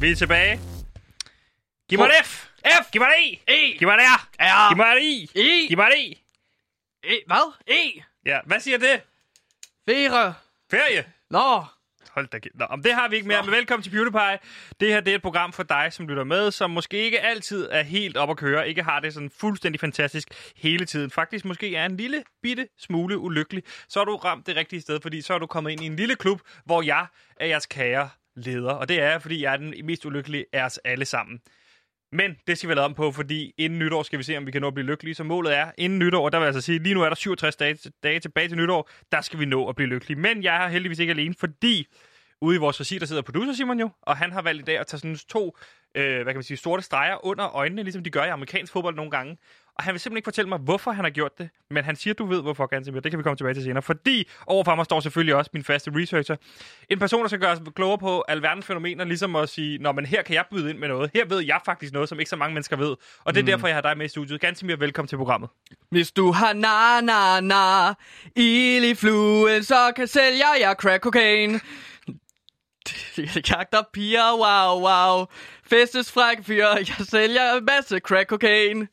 vi er tilbage. Giv mig et F! F! Giv mig et E! E! Giv mig et R! R! Giv mig et I! E! Giv mig et E! E! Hvad? E! Ja, hvad siger det? Fere! Ferie! Nå! Hold da. Nå, om det har vi ikke mere, men velkommen til PewDiePie. Det her det er et program for dig, som lytter med, som måske ikke altid er helt op at køre, ikke har det sådan fuldstændig fantastisk hele tiden. Faktisk måske er en lille bitte smule ulykkelig. Så har du ramt det rigtige sted, fordi så er du kommet ind i en lille klub, hvor jeg er jeres kære leder. Og det er jeg, fordi jeg er den mest ulykkelige af os alle sammen. Men det skal vi lade om på, fordi inden nytår skal vi se, om vi kan nå at blive lykkelige. Så målet er, inden nytår, der vil jeg altså sige, lige nu er der 67 dage, dage tilbage til nytår, der skal vi nå at blive lykkelige. Men jeg er heldigvis ikke alene, fordi ude i vores regi, der sidder producer Simon jo, og han har valgt i dag at tage sådan to, øh, hvad kan man sige, sorte streger under øjnene, ligesom de gør i amerikansk fodbold nogle gange. Og han vil simpelthen ikke fortælle mig, hvorfor han har gjort det, men han siger, du ved, hvorfor, Gansimir. Det kan vi komme tilbage til senere. Fordi overfor mig står selvfølgelig også min faste researcher. En person, der skal gøre os klogere på alverdens fænomener, ligesom at sige, Nå, men her kan jeg byde ind med noget. Her ved jeg faktisk noget, som ikke så mange mennesker ved. Og det er mm. derfor, jeg har dig med i studiet. Gansimir, velkommen til programmet. Hvis du har na na na ild i fluen, så kan sælge jeg crack cocaine. Jagter piger, wow, wow. Festes frække fyre, jeg sælger en masse crack cocaine.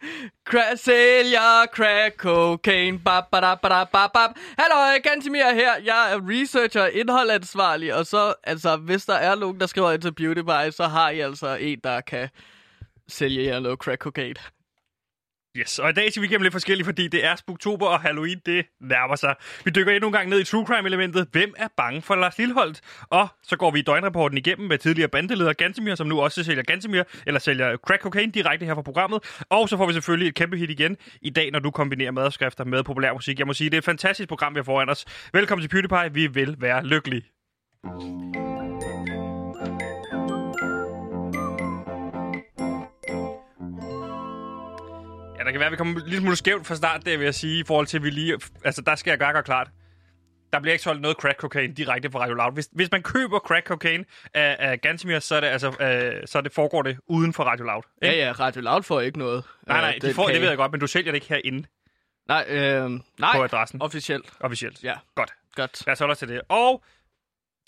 Cra- sælger crack cocaine. Bap, bap, bap, bap, bap. Hallo, Gantimir her. Jeg er researcher, indholdansvarlig. Og så, altså, hvis der er nogen, der skriver ind til Beauty Buy, så har I altså en, der kan sælge jer noget crack cocaine. Yes, og i dag skal vi igennem lidt forskelligt, fordi det er oktober og Halloween, det nærmer sig. Vi dykker endnu en gang ned i True Crime-elementet. Hvem er bange for Lars Lilholdt? Og så går vi i døgnrapporten igennem med tidligere bandeleder Gantemir, som nu også sælger Gantemir, eller sælger crack cocaine direkte her fra programmet. Og så får vi selvfølgelig et kæmpe hit igen i dag, når du kombinerer madopskrifter med populær musik. Jeg må sige, det er et fantastisk program, vi har foran os. Velkommen til PewDiePie. Vi vil være lykkelige. Kan være, at vi kommer lidt smule skævt fra start, der vil jeg sige, i forhold til, at vi lige... Altså, der skal jeg gøre gøre klart. Der bliver ikke solgt noget crack cocaine direkte fra Radio Loud. Hvis, hvis man køber crack cocaine af, af Gantemir, så er det, altså, øh, så det foregår det uden for Radio Loud. Ja, ikke? ja, Radio Loud får ikke noget. Nej, nej, Øh, de får, det ved jeg godt, men du sælger det ikke herinde Nej, øh, nej. på adressen, Officielt. officielt. Ja, Godt. godt. Lad os holde os til det. Og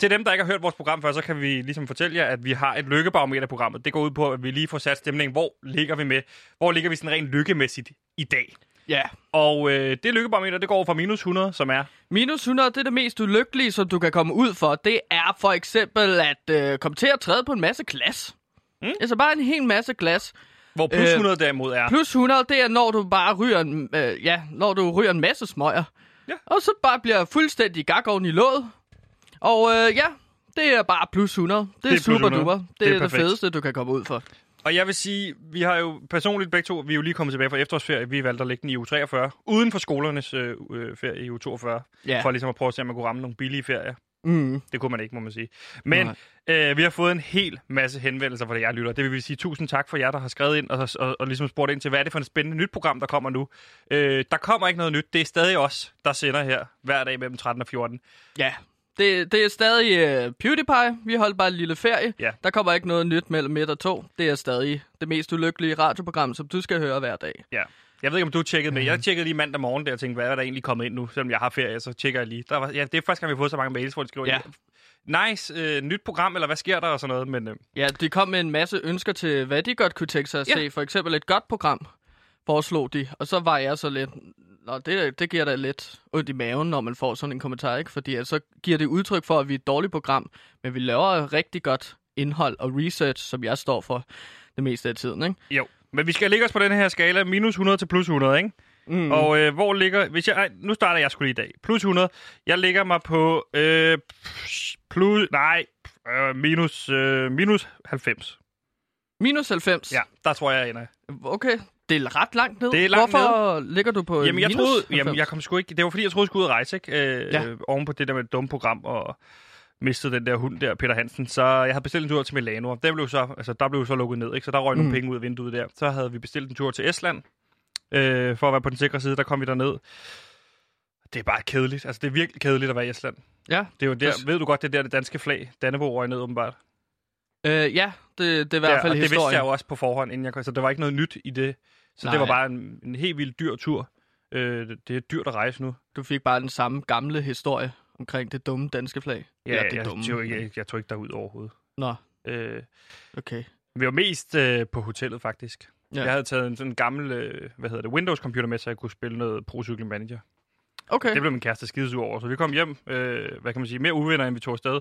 til dem, der ikke har hørt vores program før, så kan vi ligesom fortælle jer, at vi har et lykkebarometer-programmet. Det går ud på, at vi lige får sat stemningen. Hvor ligger vi med? Hvor ligger vi sådan rent lykkemæssigt i dag? Ja. Og øh, det lykkebarometer, det går fra minus 100, som er... Minus 100, det er det mest ulykkelige, som du kan komme ud for. Det er for eksempel at øh, komme til at træde på en masse glas. Mm. Altså bare en hel masse glas. Hvor plus Øh, 100 derimod er... Plus 100, det er når du bare ryger en, øh, ja, når du ryger en masse smøger. Ja. Og så bare bliver fuldstændig gak oven i låget. Og øh, ja, det er bare plus 100. Det er, Det er plus super 100. duper. Det, Det er er det fedeste, du kan komme ud for. Og jeg vil sige, vi har jo personligt begge to, vi er jo lige kommet tilbage fra efterårsferie. Vi valgte at lægge den i uge 43, uden for skolernes øh, øh, ferie i uge 42. Ja. For ligesom at prøve at se, om man kunne ramme nogle billige ferier. Mm. Det kunne man ikke, må man sige. Men øh, vi har fået en hel masse henvendelser fra det, jeg lytter. Det vil vi sige tusind tak for jer, der har skrevet ind og, og, og ligesom spurgt ind til, hvad er det for et spændende nyt program, der kommer nu. Øh, der kommer ikke noget nyt. Det er stadig os, der sender her hver dag mellem 13 og 14. Ja, det, det er stadig uh, PewDiePie. Vi holdt bare en lille ferie. Ja. Der kommer ikke noget nyt mellem midt og to. Det er stadig det mest ulykkelige radioprogram, som du skal høre hver dag. Ja. Jeg ved ikke, om du tjekkede med. Jeg tjekkede lige mandag morgen der og tænkte, hvad er der egentlig kommet ind nu? Selvom jeg har ferie, så tjekker jeg lige. Der var, ja, det er første gang, vi har fået så mange mails, hvor de skriver, Ja. nice, øh, nyt program, eller hvad sker der og sådan noget. Men øh, Ja, de kom med en masse ønsker til, hvad de godt kunne tænke sig at Ja. se. For eksempel et godt program, foreslog de. Og så var jeg så lidt... Nå, det, det giver da lidt ondt i maven, når man får sådan en kommentar, ikke? Fordi at så giver det udtryk for, at vi er et dårligt program, men vi laver rigtig godt indhold og research, som jeg står for det meste af tiden, ikke? jo. Men vi skal ligge os på den her skala, minus 100 til plus 100, ikke? Mm. Og øh, hvor ligger... Hvis jeg, ej, nu starter jeg sgu lige i dag. Plus 100. Jeg ligger mig på... Øh, plus... Nej. Øh, minus, øh, minus 90. Minus 90? Ja, der tror jeg, jeg ender. Okay, det er ret langt ned. Det er langt Hvorfor ligger du på Jamen, jeg minus troede... 90? Jamen, jeg kom sgu ikke... Det var fordi, jeg troede, jeg skulle ud og rejse, ikke? Øh, Ja. ja. Oven på det der med et dumt program, og mistede den der hund der, Peter Hansen. Så jeg havde bestilt en tur til Milano, og den blev så, altså, der blev så lukket ned, ikke? Så der røg mm. nogle penge ud af vinduet der. Så havde vi bestilt en tur til Estland, øh, for at være på den sikre side. Der kom vi derned. Det er bare kedeligt. Altså, det er virkelig kedeligt at være i Estland. Ja, Det er jo der, Præcis. ved du godt, det er der det danske flag, Dannebro røg ned åbenbart. øh, ja det, det er i hvert Ja, fald og det vidste historien. jeg jo også på forhånd, inden jeg kom. Så der var ikke noget nyt i det. Så Nej. det var bare en, en helt vild dyr tur. Øh, det, er dyrt at rejse nu. Du fik bare den samme gamle historie omkring det dumme danske flag. Ja, Eller det jeg, dumme. jeg, jeg, jeg tog ikke derud overhovedet. Nå, Øh, Okay. vi var mest øh, på hotellet, faktisk. Ja. Jeg havde taget en sådan gammel, øh, hvad hedder det, Windows-computer med, så jeg kunne spille noget Pro Cycling Manager. Okay. Det blev min kæreste skidesur over, så vi kom hjem, øh, hvad kan man sige, mere uvenner, end vi tog afsted.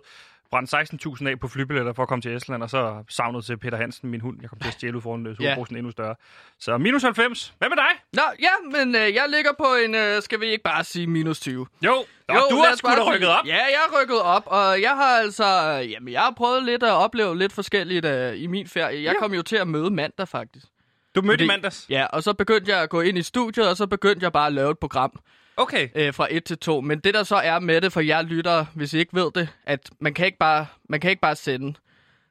Brændte 16.000 af på flybilletter for at komme til Estland, og så savnede til Peter Hansen, min hund. Jeg kom til at stjæle ud foran øh, Superbrusen endnu større. Så minus 90. Hvad med dig? Nå, ja, men øh, jeg ligger på en, øh, skal vi ikke bare sige minus 20? Jo, Nå, du har sgu da rykket op. Ja, jeg har rykket op, og jeg har altså, øh, jamen jeg har prøvet lidt at opleve lidt forskelligt øh, i min ferie. Jeg Ja. kom jo til at møde mandag faktisk. Du mødte Fordi- i mandags. Ja, og så begyndte jeg at gå ind i studiet, og så begyndte jeg bare at lave et program Okay. øh, fra 1 til 2. Men det der så er med det, for jer lytter, hvis I ikke ved det, at man kan ikke bare, man kan ikke bare sende.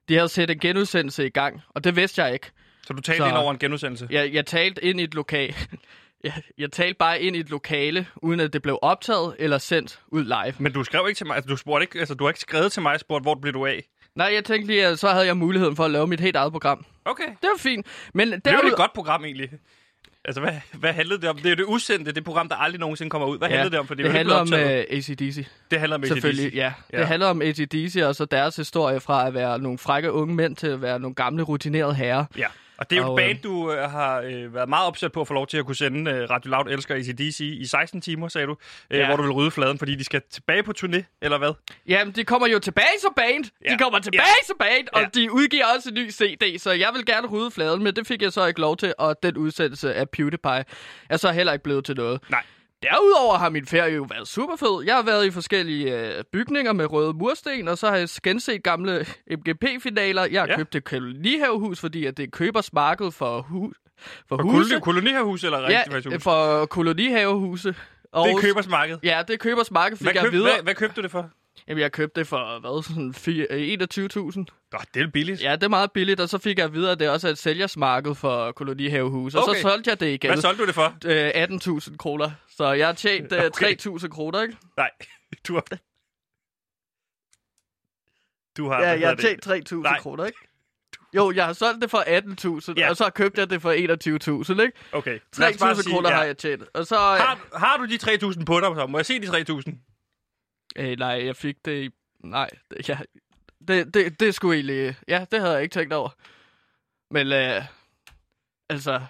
De havde sat en genudsendelse i gang, og det vidste jeg ikke. Så du talte Så- ind over en genudsendelse? Jeg, jeg talte ind i et lokal. jeg, jeg talte bare ind i et lokale, uden at det blev optaget eller sendt ud live. Men du skrev ikke til mig, altså du, spurgte ikke, altså, du har ikke skrevet til mig og spurgt, hvor blev du af? Nej, jeg tænkte lige, at så havde jeg muligheden for at lave mit helt eget program. Okay. Det var fint. Men Det er derud- et godt program egentlig. Altså, hvad, hvad handlede det om? Det er jo det udsendte, det program, der aldrig nogensinde kommer ud. Hvad handlede det om? For det, er jo handler ikke om uh. ACDC. det handler om Selvfølgelig, AC/DC. ja. Ja. Det handler om ACDC og så deres historie fra at være nogle frække unge mænd til at være nogle gamle, rutinerede herrer. Ja, og det er jo Og, et band, du øh, har øh, været meget opsat på at få lov til at kunne sende øh, Radio Loud Elsker ACDC i 16 timer, sagde du, øh, Ja. hvor du vil rydde fladen, fordi de skal tilbage på turné, eller hvad? Jamen, de kommer jo tilbage som band. Ja. De kommer tilbage Ja. som band, og Ja. de udgiver også en ny CD, så jeg vil gerne rydde fladen, men det fik jeg så ikke lov til, og den udsættelse af PewDiePie er så heller ikke blevet til noget. Nej. Derudover har min ferie jo været super fed. Jeg har været i forskellige øh, bygninger med røde mursten, og så har jeg genset gamle MGP-finaler. Jeg har Ja. købt et kolonihavehus, fordi at det er købers marked for, hu- for For huse. koloni- kolonihavehus eller Ja, rigtig hus? for kolonihavehuse. Og, Det er købers marked. Ja, det er købers marked, fik Hvad, jeg køb, videre. hvad, hvad købte du det for? Jamen, jeg købte det for, hvad, sådan fire- øh, 21.000. Nå, det er billigt. Ja, det er meget billigt, og så fik jeg videre, at det også er et sælgersmarked for kolonihavehus. Og Okay. så solgte jeg det igen. Hvad solgte du det for? Øh, 18.000 kroner. Så jeg har tjent øh, Okay. 3.000 kroner, ikke? Nej, du har... Du har... Ja, jeg har tjent 3.000 Nej. kroner, ikke? Jo, jeg har solgt det for 18.000, Ja. og så købte jeg det for 21.000, ikke? Okay. lad os bare 3.000 sige, kroner ja. har jeg tjent. Og så... Har, har du de 3.000 på dig, så? Må jeg se de 3.000? Øh, nej, jeg fik det i... Nej, det, ja, det, det, det sgu egentlig... Ja, det havde jeg ikke tænkt over. Men, øh, altså...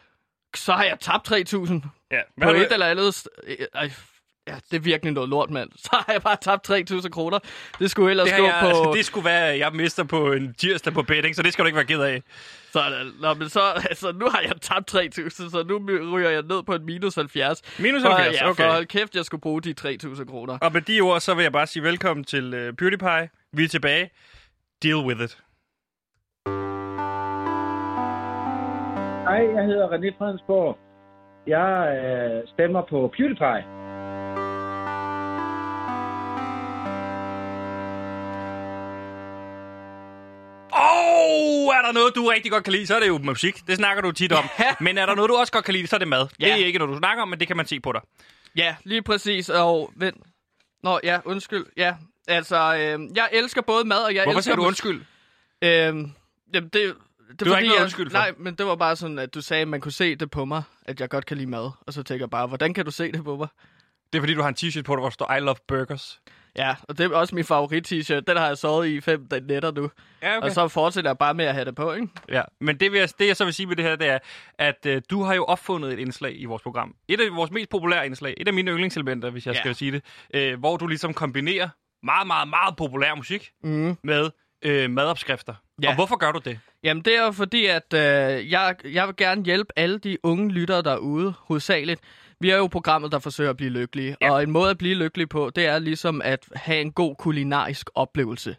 Så har jeg tabt 3.000 Ja. på har du- et eller andet... st- øh, ja, det er virkelig noget lort, mand. Så har jeg bare tabt 3.000 kroner. Det skulle ellers det, gå jeg, på... det skulle være, jeg mister på en tirsdag på betting, så det skal du ikke være ked af. Sådan. Nå, men så... Altså, nu har jeg tabt 3.000, så nu ryger jeg ned på en minus 70. Minus For, 70, ja, okay. for hold kæft, jeg skulle bruge de 3.000 kroner. Og med de ord, så vil jeg bare sige velkommen til uh, PewDiePie. Vi er tilbage. Deal with it. Hej, jeg hedder René Fredensborg. Jeg øh, stemmer på PewDiePie. Er der noget, du rigtig godt kan lide, så er det jo musik. Det snakker du tit om. Ja. Men er der noget, du også godt kan lide, så er det mad. Ja. Det er ikke noget, du snakker om, men det kan man se på dig. Ja, lige præcis. Og vent. Nå, ja, undskyld. Ja, altså, øh, jeg elsker både mad, og jeg Hvorfor elsker... siger du undskyld? Øh, jamen, det, det Du fordi, ikke noget jeg- undskyld for? Nej, men det var bare sådan, at du sagde, at man kunne se det på mig, at jeg godt kan lide mad. Og så tænker jeg bare, hvordan kan du se det på mig? Det er fordi, du har en t-shirt på dig, hvor der står I love burgers. Ja, og det er også min favorit-t-shirt. Den har jeg sovet i fem nætter nu. Ja, Og så fortsætter jeg bare med at have det på, ikke? Ja, men det, vil jeg, det jeg så vil sige med det her, det er, at øh, du har jo opfundet et indslag i vores program. Et af vores mest populære indslag, et af mine yndlingselementer, hvis jeg Ja. skal sige det, øh, hvor du ligesom kombinerer meget, meget, meget populær musik Mm. med øh, madopskrifter. Ja. Og hvorfor gør du det? Jamen, det er jo fordi, at øh, jeg, jeg vil gerne hjælpe alle de unge lyttere derude, hovedsageligt. Vi er jo programmet, der forsøger at blive lykkelige. Ja. Og en måde at blive lykkelig på, det er ligesom at have en god kulinarisk oplevelse.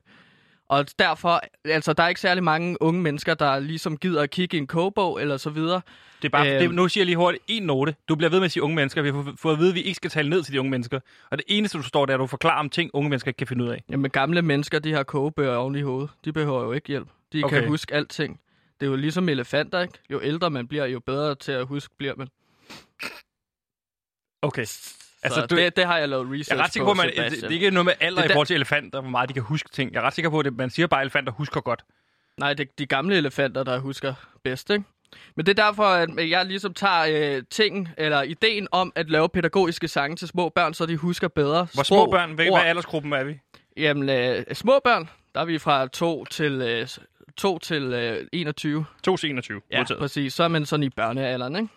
Og derfor, altså, der er ikke særlig mange unge mennesker, der ligesom gider at kigge i en kogebog eller så videre. Det er bare, Øhm. det, nu siger jeg lige hurtigt en note. Du bliver ved med at sige unge mennesker. Vi har fået- at vide, at vi ikke skal tale ned til de unge mennesker. Og det eneste, du står der, er, at du forklarer om ting, unge mennesker ikke kan finde ud af. Jamen, gamle mennesker, de har kogebøger oven i hovedet. De behøver jo ikke hjælp. De. Okay. kan huske alting. Det er jo ligesom elefanter, ikke? Jo ældre man bliver, jo bedre til at huske bliver man. Okay. Altså, så du- det, det har jeg lavet research Jeg er ret sikker på, at man, det, Sebastian. det er ikke noget med alder Det i forhold til elefanter, hvor meget de kan huske ting. Jeg er ret sikker på, at man siger bare, at elefanter husker godt. Nej, det er de gamle elefanter, der husker bedst, ikke? Men det er derfor, at jeg ligesom tager øh, ting, eller ideen om at lave pædagogiske sange til små børn, så de husker bedre Hvor små børn, hvad, hvad aldersgruppen er vi? Jamen, øh, små børn, der er vi fra 2 til øh, 2 til øh, 21. 2 til 21. Ja, Modtaget. præcis. Så er man sådan i børnealderen, ikke?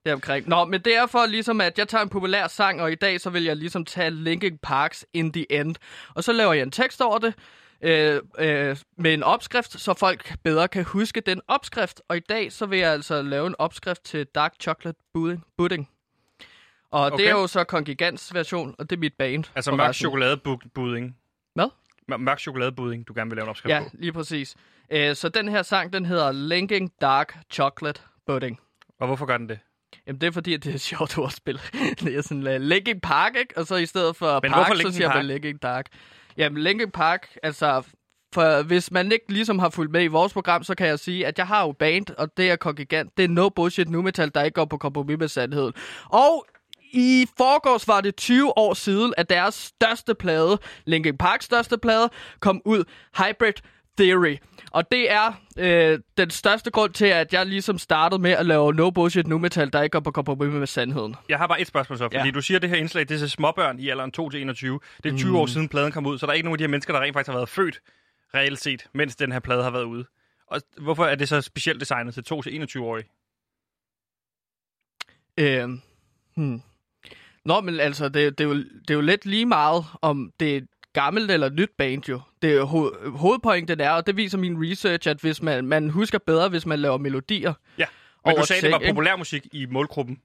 Jo. Det er omkring. Nå, men det er for ligesom, at jeg tager en populær sang, og i dag så vil jeg ligesom tage Linkin Parks In The End. Og så laver jeg en tekst over det, øh, øh, med en opskrift, så folk bedre kan huske den opskrift. Og i dag så vil jeg altså lave en opskrift til Dark Chocolate Pudding. pudding. Og okay. det er jo så Kongigants version, og det er mit band. Altså mørk chokoladebudding. Hvad? Mør- Mørk chokoladebudding, du gerne vil lave en opskrift Ja, på. lige præcis. Øh, så den her sang, den hedder Linkin Dark Chocolate Pudding. Og hvorfor gør den det? Jamen, det er fordi, at det er sjovt ordspil. det er sådan uh, Linkin Park, ikke? Og så i stedet for Men Park, så siger man Park? Linkin Dark. Jamen, Linkin Park, altså... For hvis man ikke ligesom har fulgt med i vores program, så kan jeg sige, at jeg har jo band, og det er kongigant. Det er no bullshit nu metal, der ikke går på kompromis med sandheden. Og i forgårs var det 20 år siden, at deres største plade, Linkin Parks største plade, kom ud, Hybrid Theory. Og det er øh, den største grund til, at jeg ligesom startede med at lave no bullshit nu metal, der ikke går på kompromis med sandheden. Jeg har bare et spørgsmål så, fordi Ja. du siger, at det her indslag, det er til småbørn i alderen 2 til 21. Det er 20 mm. år siden pladen kom ud, så der er ikke nogen af de her mennesker, der rent faktisk har været født reelt set, mens den her plade har været ude. Og hvorfor er det så specielt designet til 2 til 21-årige? Øh, hmm. Nå, men altså, det, det, er jo, det er jo lidt lige meget, om det er et gammelt eller nyt band jo. Det er ho- hovedpointen er, og det viser min research, at hvis man, man husker bedre, hvis man laver melodier. Ja, men du sagde, ting, det var populærmusik i målgruppen.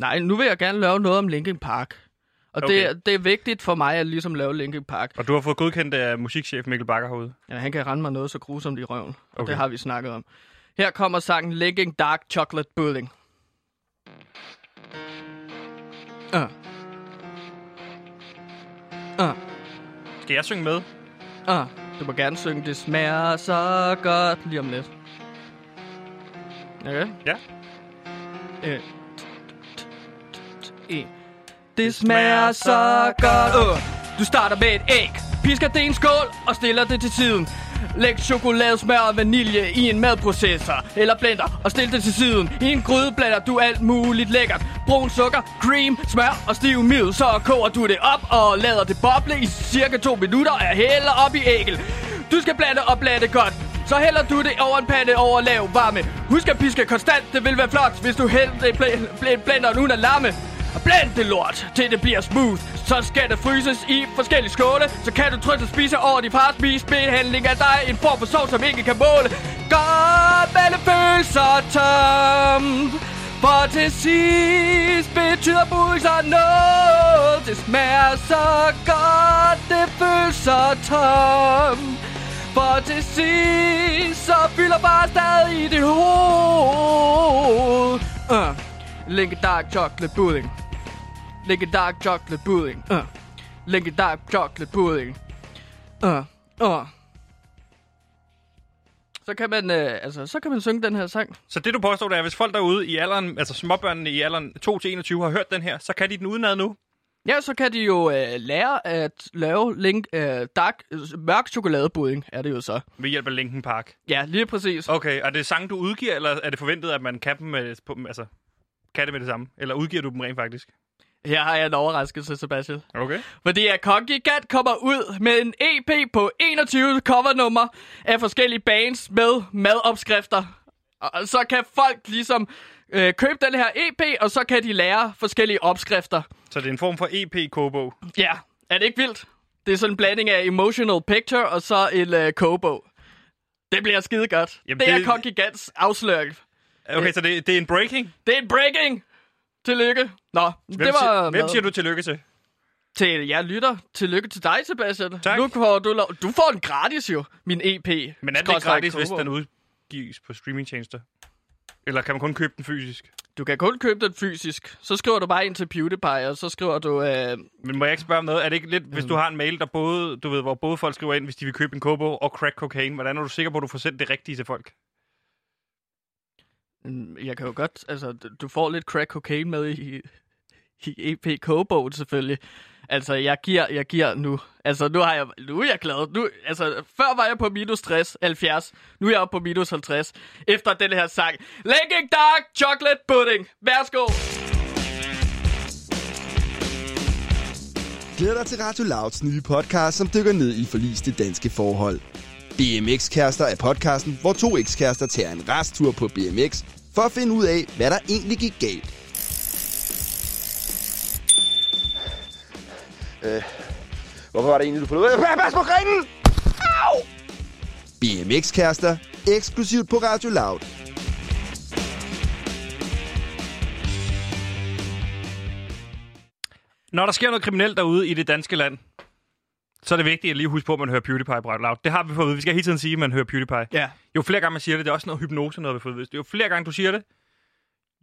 Nej, nu vil jeg gerne lave noget om Linkin Park. Og okay. det, det er vigtigt for mig at ligesom lave Linkin Park. Og du har fået godkendt af musikchef Mikkel Bakker herude. Ja, han kan rende mig noget så grusomt i røven. Og Okay. det har vi snakket om. Her kommer sangen Linkin Dark Chocolate Pudding. Uh. Uh. Skal jeg synge med? Uh. Du må gerne synge, det smager så godt lige om lidt. Okay? Ja. Øh. En. Det smager så godt. Uh. Du starter med et æg, pisker det i en skål og stiller det til siden. Læg chokolade, smør og vanilje i en madprocessor eller blender og stil det til siden. I en gryde blander du alt muligt lækkert. Brun sukker, cream, smør og stiv middel. Så koger du det op og lader det boble i cirka 2 minutter og hælder op i ægget. Du skal blande og blande godt. Så hælder du det over en pande over lav varme. Husk at piske konstant, det vil være flot, hvis du hælder det i bl- bl- blenderen uden at larme. Og blend det lort, til det bliver smooth. Så skal det fryses i forskellige skåle. Så kan du trygt at spise over de fars spise behandling af dig. En form for sovs, som ikke kan måle. Godt, men det føles så tomt. For til sidst betyder bud noget. Det smager så godt, det føles så tomt. For til sidst, så fylder bare stadig i dit hoved. Uh. Linkin Dark Chocolate Pudding. Linkin Dark Chocolate Pudding. Uh. Linkin Dark Chocolate Pudding. Uh. Uh. Så kan man, øh, altså, så kan man synge den her sang. Så det du påstår, det er, at hvis folk derude i alderen, altså småbørnene i alderen 2 til 21 har hørt den her, så kan de den udenad nu. Ja, så kan de jo øh, lære at lave link, øh, dark, øh, mørk chokoladepudding, er det jo så. Ved hjælp af Linkin Park. Ja, lige præcis. Okay, og er det sange, du udgiver, eller er det forventet, at man kan dem med, på, altså, kan det med det samme? Eller udgiver du dem rent faktisk? Her har jeg en overraskelse, Sebastian. Okay. Fordi at Kongigant kommer ud med en EP på 21 covernummer af forskellige bands med madopskrifter. Og så kan folk ligesom øh, købe den her EP, og så kan de lære forskellige opskrifter. Så det er en form for EP-kogebog. Ja, er det ikke vildt? Det er sådan en blanding af emotional picture og så en øh, kogebog. Det bliver skide godt. Jamen, det er det- Kongigants afsløring. Okay, så det, det er en breaking. Det er en breaking! Tillykke. Nå, Hvem, det var... hvem siger du tillykke til? Til jer lytter. Tillykke til dig, Sebastian. Tak. Nu får du, lov... du får den gratis jo, min EP. Men er det ikke Skråstreg gratis, hvis den udgives på streamingtjenester? Eller kan man kun købe den fysisk? Du kan kun købe den fysisk. Så skriver du bare ind til PewDiePie, og så skriver du... Øh... Men må jeg ikke spørge om noget? Er det ikke lidt, hvis du har en mail, der både, du ved, hvor både folk skriver ind, hvis de vil købe en kogebog og crack cocaine, hvordan er du sikker på, at du får sendt det rigtige til folk? Jeg kan jo godt... Altså, du får lidt crack cocaine med i, i EP kogebogen selvfølgelig. Altså, jeg giver, jeg giver nu. Altså, nu, har jeg, nu er jeg glad. Nu, altså, før var jeg på minus 60, 70. Nu er jeg oppe på minus 50. Efter den her sang. Linking Dark Chocolate Pudding. Værsgo. Glæder dig til Radio Louds nye podcast, som dykker ned i forliste danske forhold. BMX-kærester er podcasten, hvor to ekskærester tager en resttur på BMX for at finde ud af, hvad der egentlig gik galt. Øh, hvorfor var det egentlig, du forlod? Øh, Pas på grenen! Au! BMX-kærester, eksklusivt på Radio Loud. Når der sker noget kriminelt derude i det danske land, så er det vigtigt at lige huske på, at man hører PewDiePie på Radio Loud. Det har vi fået. Vi skal hele tiden sige, at man hører PewDiePie. Ja. Jo flere gange man siger det, det er også noget hypnose, noget vi har fået. Jo flere gange du siger det,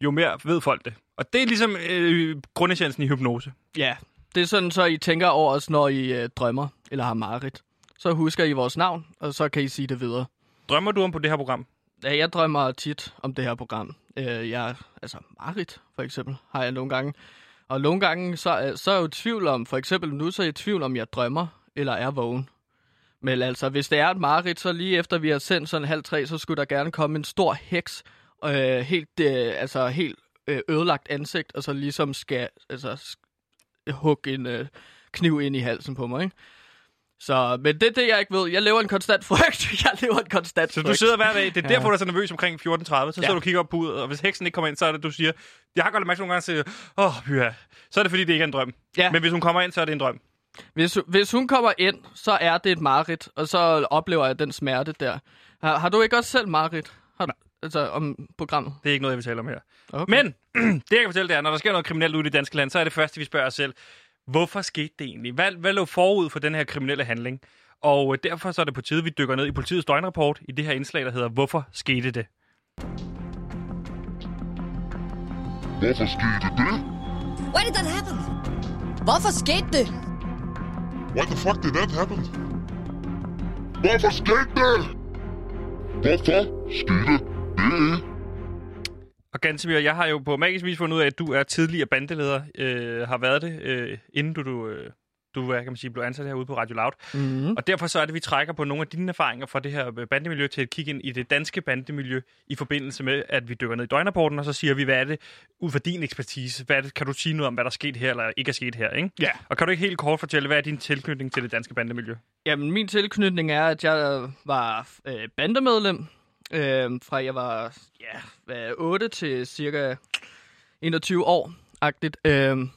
jo mere ved folk det. Og det er ligesom øh, grundessensen i hypnose. Ja, det er sådan, så I tænker over os, når I øh, drømmer eller har mareridt. Så husker I vores navn, og så kan I sige det videre. Drømmer du om på det her program? Ja, jeg drømmer tit om det her program. Øh, jeg, altså, Marit, for eksempel, har jeg nogle gange. Og nogle gange, så, så er jeg jo i tvivl om, for eksempel nu, så er jeg i tvivl om, jeg drømmer eller er vågen. Men altså, hvis det er et mareridt, så lige efter vi har sendt sådan halv tre, så skulle der gerne komme en stor heks, øh, helt, øh, altså helt øh, ødelagt ansigt, og så ligesom skal altså, hugge en øh, kniv ind i halsen på mig, ikke? Så, men det er det, jeg ikke ved. Jeg lever en konstant frygt. Jeg lever en konstant Så frygt. du sidder hver dag, det er Ja. derfor, du er så nervøs omkring 14.30, så Ja. sidder du og kigger op på uret, og hvis heksen ikke kommer ind, så er det, du siger, jeg har godt lagt mærke til nogle gange, siger, åh, oh, så er det fordi, det ikke er en drøm. Ja. Men hvis hun kommer ind, så er det en drøm. Hvis, hvis hun kommer ind, så er det et mareridt, og så oplever jeg den smerte der. Har, har du ikke også selv mareridt? Har, altså om programmet? Det er ikke noget, jeg vil tale om her. Okay. Men det, jeg kan fortælle, det er, når der sker noget kriminelt ude i det danske land, så er det første, vi spørger os selv, hvorfor skete det egentlig? Hvad, hvad lå forud for den her kriminelle handling? Og øh, derfor så er det på tide, vi dykker ned i politiets døgnrapport i det her indslag, der hedder Hvorfor skete det? Hvorfor skete det? Why did that happen? Hvorfor skete det? Why the fuck did that happen? Hvorfor skete det? Hvorfor skete det? Og Gantemir, jeg har jo på magisk vis fundet ud af, at du er tidligere bandeleder, øh, har været det, øh, inden du, du, øh, du hvad kan man sige, blev ansat herude på Radio Loud. Mm-hmm. Og derfor så er det, at vi trækker på nogle af dine erfaringer fra det her øh, bandemiljø til at kigge ind i det danske bandemiljø i forbindelse med, at vi dykker ned i døgnrapporten, og så siger vi, hvad er det ud fra din ekspertise? Hvad er det, kan du sige noget om, hvad der er sket her, eller ikke er sket her, ikke? Ja. Og kan du ikke helt kort fortælle, hvad er din tilknytning til det danske bandemiljø? Jamen, min tilknytning er, at jeg var øh, bandemedlem, øh, fra jeg var ja, hvad, 8 til cirka 21 år. -agtigt. Øh,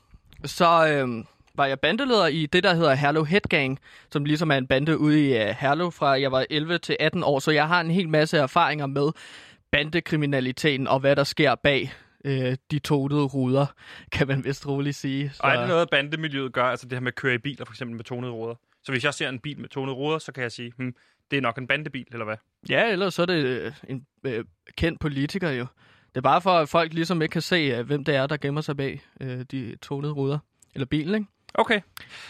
så øh, var jeg bandeleder i det, der hedder Herlev Headgang, som ligesom er en bande ude i uh, Herlev fra jeg var 11 til 18 år. Så jeg har en hel masse erfaringer med bandekriminaliteten og hvad der sker bag øh, de totede ruder, kan man vist roligt sige. Så... Og er det noget, bandemiljøet gør, altså det her med at køre i biler, for eksempel med tonede ruder? Så hvis jeg ser en bil med tonede ruder, så kan jeg sige, hmm, det er nok en bandebil, eller hvad? Ja, ellers så er det øh, en øh, kendt politiker jo. Det er bare for, at folk ligesom ikke kan se, øh, hvem det er, der gemmer sig bag øh, de tonede ruder. Eller bilen, ikke? Okay.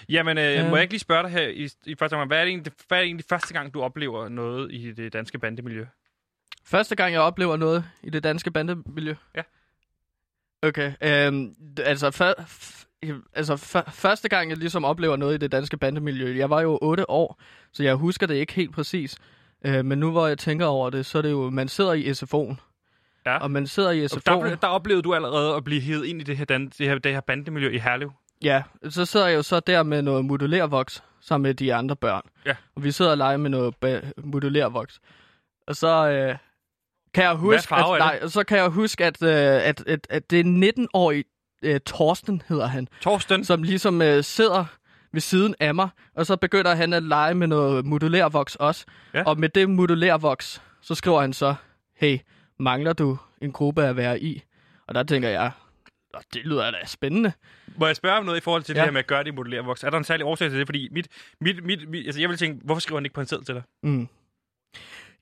Jamen, øh, Ja. må jeg ikke lige spørge dig her i, i første gang, hvad er, det egentlig, hvad er det egentlig første gang, du oplever noget i det danske bandemiljø? Første gang, jeg oplever noget i det danske bandemiljø. Ja. Okay, øhm, altså, f- altså f- første gang, jeg ligesom oplever noget i det danske bandemiljø, jeg var jo 8 år, så jeg husker det ikke helt præcis. Øh, men nu hvor jeg tænker over det, så er det jo, man sidder i SFO'en. Ja. Og man sidder i SFO'en. Der, der oplevede du allerede at blive hævet ind i det her, dan, det her, det her bandemiljø i Herlev. Ja, så sidder jeg jo så der med noget modulervoks sammen med de andre børn. Ja. Og vi sidder og leger med noget modulervoks. Og så øh, kan jeg huske, at, nej, så kan jeg huske, at, øh, at, at, at det er 19-årig øh, Torsten, hedder han, Torsten, som ligesom øh, sidder ved siden af mig, og så begynder han at lege med noget modulervoks også. Ja. Og med det modulervoks, så skriver han så, hey, mangler du en gruppe at være i? Og der tænker jeg, "Nå, det lyder da spændende. må jeg spørge om noget i forhold til ja. Det her med at gøre det i modellervoks? Er der en særlig årsag til det? Fordi mit, mit, mit, mit, altså jeg vil tænke, hvorfor skriver han ikke på en seddel til dig? Mm.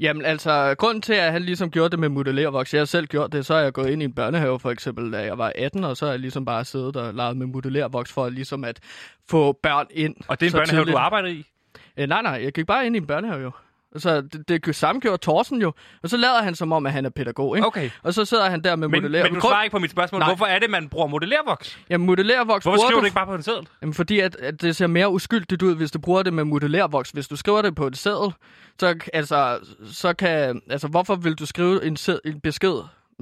Jamen altså, grunden til, at han ligesom gjorde det med modellervoks, jeg har selv gjort det, så er jeg gået ind i en børnehave for eksempel, da jeg var 18, og så har jeg ligesom bare siddet og leget med modellervoks for ligesom at få børn ind. Og det er en børnehave, tidligt. du arbejder i? Øh, nej, nej, jeg gik bare ind i en børnehave jo. Så det, det samme gjorde Thorsten jo. Og så lader han som om, at han er pædagog, ikke? Okay. Og så sidder han der med Men, modeller. men du svarer ikke på mit spørgsmål. Nej. Hvorfor er det, man bruger modellervoks? Jamen, modellervoks Hvorfor skriver du... du ikke bare på en seddel? Jamen, fordi at, at det ser mere uskyldigt ud, hvis du bruger det med modellervoks. Hvis du skriver det på et seddel, så, altså, så kan... Altså, hvorfor vil du skrive en, sed, en besked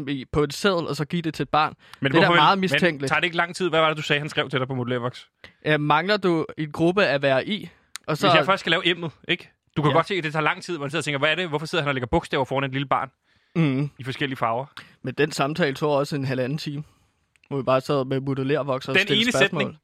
i, på et seddel, og så give det til et barn? Men Det er da meget Men mistænkeligt. tager det ikke lang tid? Hvad var det, du sagde, han skrev til dig på modellervoks? Øh, mangler du en gruppe at være i? Og så, Hvis jeg først skal lave emnet, ikke? Du kan Ja. godt se, at det tager lang tid, hvor man sidder og tænker, hvad er det? Hvorfor sidder han og lægger bogstaver foran et lille barn Mm. i forskellige farver? Men den samtale tog også en halvanden time. Hvor vi bare sad med modellervoks og Den ene spørgsmål. sætning?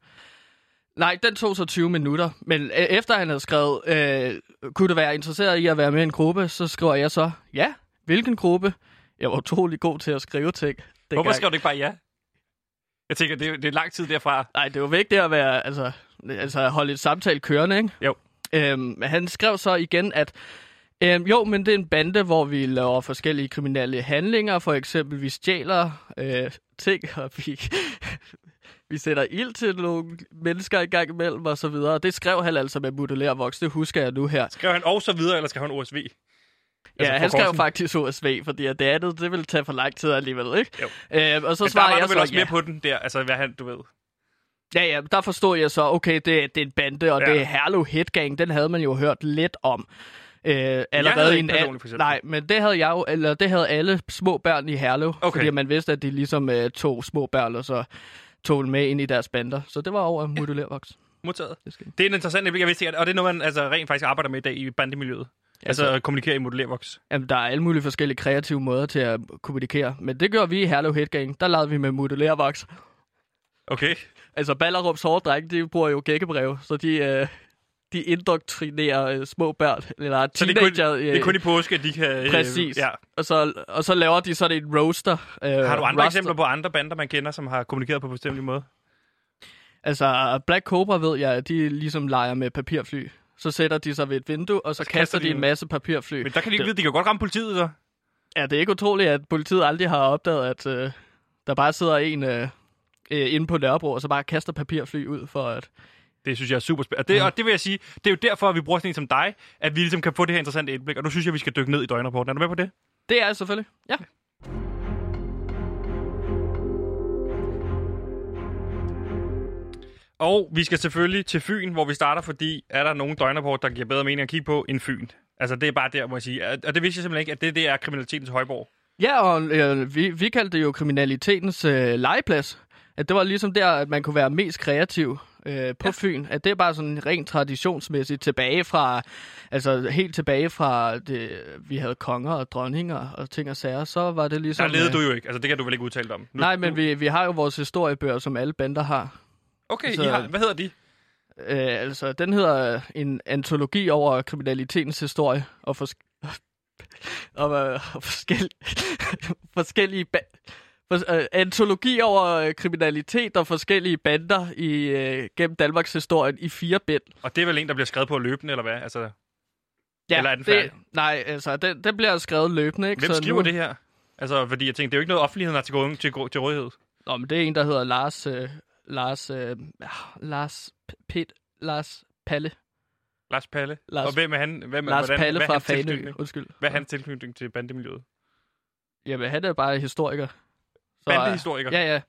Nej, den tog så 20 minutter. Men øh, efter han havde skrevet, øh, kunne du være interesseret i at være med i en gruppe, så skriver jeg så, ja, hvilken gruppe? Jeg var utrolig god til at skrive ting. Hvorfor dengang. skrev du ikke bare ja? Jeg tænker, det er, det er lang tid derfra. Nej, det var vigtigt at være, altså, altså holde et samtale kørende, ikke? Jo. Øhm, han skrev så igen, at øhm, jo, men det er en bande, hvor vi laver forskellige kriminelle handlinger. For eksempel, vi stjæler øh, ting, og vi, vi sætter ild til nogle mennesker i gang imellem, og så videre. Det skrev han altså med modellervoks, det husker jeg nu her. Skrev han og så videre, eller skrev han OSV? Ja, han skrev faktisk OSV, fordi det andet, det ville tage for lang tid alligevel, ikke? Jo. Øhm, og så Men var jeg så, også ja. med på den der, altså hvad han, du ved. Ja, ja, der forstod jeg så, okay, det, det er en bande, og Ja. ja. det er Herlev Headgang, den havde man jo hørt lidt om. Øh, allerede en al-. Nej, men det havde jeg jo, eller det havde alle små børn i Herlev, Okay. fordi man vidste, at de ligesom øh, tog små børn, og så tog med ind i deres bander. Så det var over modulervoks. Modtaget. Det skal. Det er en interessant jeg vidste ikke, og det er noget, man altså, rent faktisk arbejder med i dag i bandemiljøet. Altså, altså kommunikere i modellervoks. Jamen, der er alle mulige forskellige kreative måder til at kommunikere, men det gør vi i Herlev Headgang. Der lavede vi med modulervoks. Okay. Altså, Ballerup's hårde drenge, de bruger jo gækkebrev, så de, øh, de indoktrinerer øh, små børn, eller Så det er, kun, teenager. det er kun i påske, at de kan... øh, Præcis. Ja. Og så, og så laver de sådan en roaster. Øh, Har du andre roster. eksempler på andre bander, man kender, som har kommunikeret på en bestemt måde? Altså, Black Cobra ved jeg, at de ligesom leger med papirfly. Så sætter de sig ved et vindue, og så, kaster, kaster de en masse papirfly. Men der kan de ikke Det- vide, de kan godt ramme politiet, så. Er det ikke utroligt, at politiet aldrig har opdaget, at øh, der bare sidder en øh, øh, inde på Nørrebro, og så bare kaster papirfly ud for at... Det synes jeg er super spændende. Og det, og det vil jeg sige, det er jo derfor, at vi bruger sådan en som dig, at vi ligesom kan få det her interessante indblik. Og nu synes jeg, vi skal dykke ned i døgnrapporten. Er du med på det? Det er jeg selvfølgelig. Ja. Og vi skal selvfølgelig til Fyn, hvor vi starter, fordi er der nogen døgnrapport, der giver bedre mening at kigge på end Fyn? Altså, det er bare der, må jeg sige. Og det vidste jeg simpelthen ikke, at det, det er kriminalitetens højborg. Ja, og øh, vi, vi kaldte det jo kriminalitetens øh, legeplads. At det var ligesom der, at man kunne være mest kreativ øh, på ja. Fyn. At det er bare sådan rent traditionsmæssigt tilbage fra, altså helt tilbage fra, det, vi havde konger og dronninger og ting og sager, så var det ligesom... Der levede øh, du jo ikke. Altså, det kan du vel ikke udtale dig om. Nu, Nej, men nu, vi, vi har jo vores historiebøger, som alle bander har. Okay, så- I har, hvad hedder de? Øh, altså, den hedder øh, en antologi over kriminalitetens historie og, fors- og, øh, og forskel- forskellige ba- for, øh, antologi over øh, kriminalitet og forskellige bander i øh, gennem Danmarks historie i fire bind. Og det er vel en, der bliver skrevet på løbende, eller hvad? Altså, Ja, Eller er den det, færdig? nej, altså, den, den bliver skrevet løbende, ikke? hvem Så skriver nu, det her? Altså, fordi jeg tænker, det er jo ikke noget, offentligheden har til, gode- til, til rådighed. Nå, men det er en, der hedder Lars, øh, Lars, øh, Lars, P- Pet, Lars Palle. Lars Palle. Lars- og hvem er han? Hvem, er- Lars hvordan, Palle hvad fra Fanø. Undskyld. Hvad er hans tilknytning til bandemiljøet? Jamen, han er bare historiker. Så, Bandehistoriker? Ja, ja.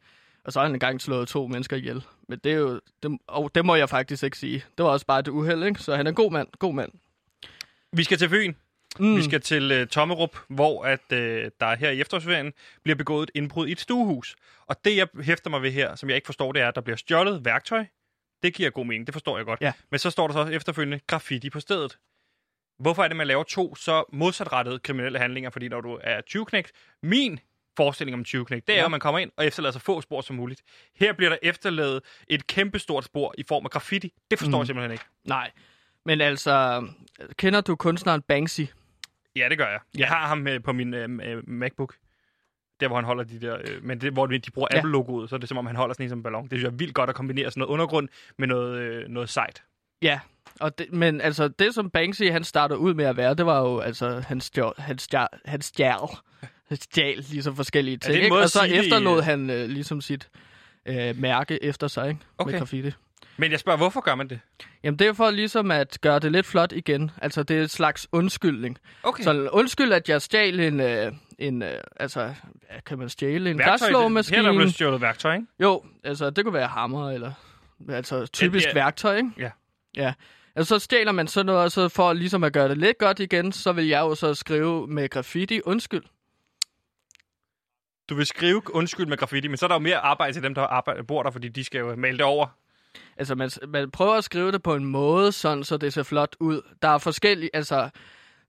Og så har han engang slået to mennesker ihjel. Men det er jo... Det, og det må jeg faktisk ikke sige. Det var også bare et uheld, ikke? Så han er en god mand. God mand. Vi skal til Fyn. Mm. Vi skal til uh, Tommerup, hvor at, uh, der her i efterårsferien bliver begået et indbrud i et stuehus. Og det, jeg hæfter mig ved her, som jeg ikke forstår, det er, at der bliver stjålet værktøj. Det giver god mening, det forstår jeg godt. Ja. Men så står der så efterfølgende graffiti på stedet. Hvorfor er det, man laver to så modsatrettede kriminelle handlinger? Fordi når du er 20 min forestilling om 20 det er Ja. at man kommer ind og efterlader så få spor som muligt. Her bliver der efterladet et kæmpestort spor i form af graffiti. Det forstår mm. Jeg simpelthen ikke. Nej. Men altså... Kender du kunstneren Banksy? Ja, det gør jeg. Jeg har ham øh, på min øh, øh, MacBook. Der, hvor han holder de der... Øh, men det, hvor de bruger Ja. Apple-logoet, så er det som om, han holder sådan en som en ballon. Det synes jeg er vildt godt at kombinere sådan noget undergrund med noget, øh, noget sejt. Ja. Og det, men altså, det som Banksy han startede ud med at være, det var jo, altså, han stjal, han stjal, han stjal, han stjal ligesom forskellige ting, ikke? Og så sige det efterlod han øh, ligesom sit øh, mærke efter sig, ikke? Okay. Med graffiti. Men jeg spørger, hvorfor gør man det? Jamen, det er for ligesom at gøre det lidt flot igen. Altså, det er et slags undskyldning. Okay. Så undskyld, at jeg stjal en, øh, en øh, altså, kan man stjæle en græsslåmaskine? Her er der blevet stjålet værktøj, ikke? Jo, altså, det kunne være hammer, eller altså typisk ja, ja. værktøj, ikke? Ja. Ja. Altså, så stjæler man sådan noget, og så for ligesom at gøre det lidt godt igen, så vil jeg jo så skrive med graffiti, undskyld. Du vil skrive undskyld med graffiti, men så er der jo mere arbejde til dem, der arbejder, bor der, fordi de skal jo male det over. Altså, man, man prøver at skrive det på en måde, sådan, så det ser flot ud. Der er forskellige, altså...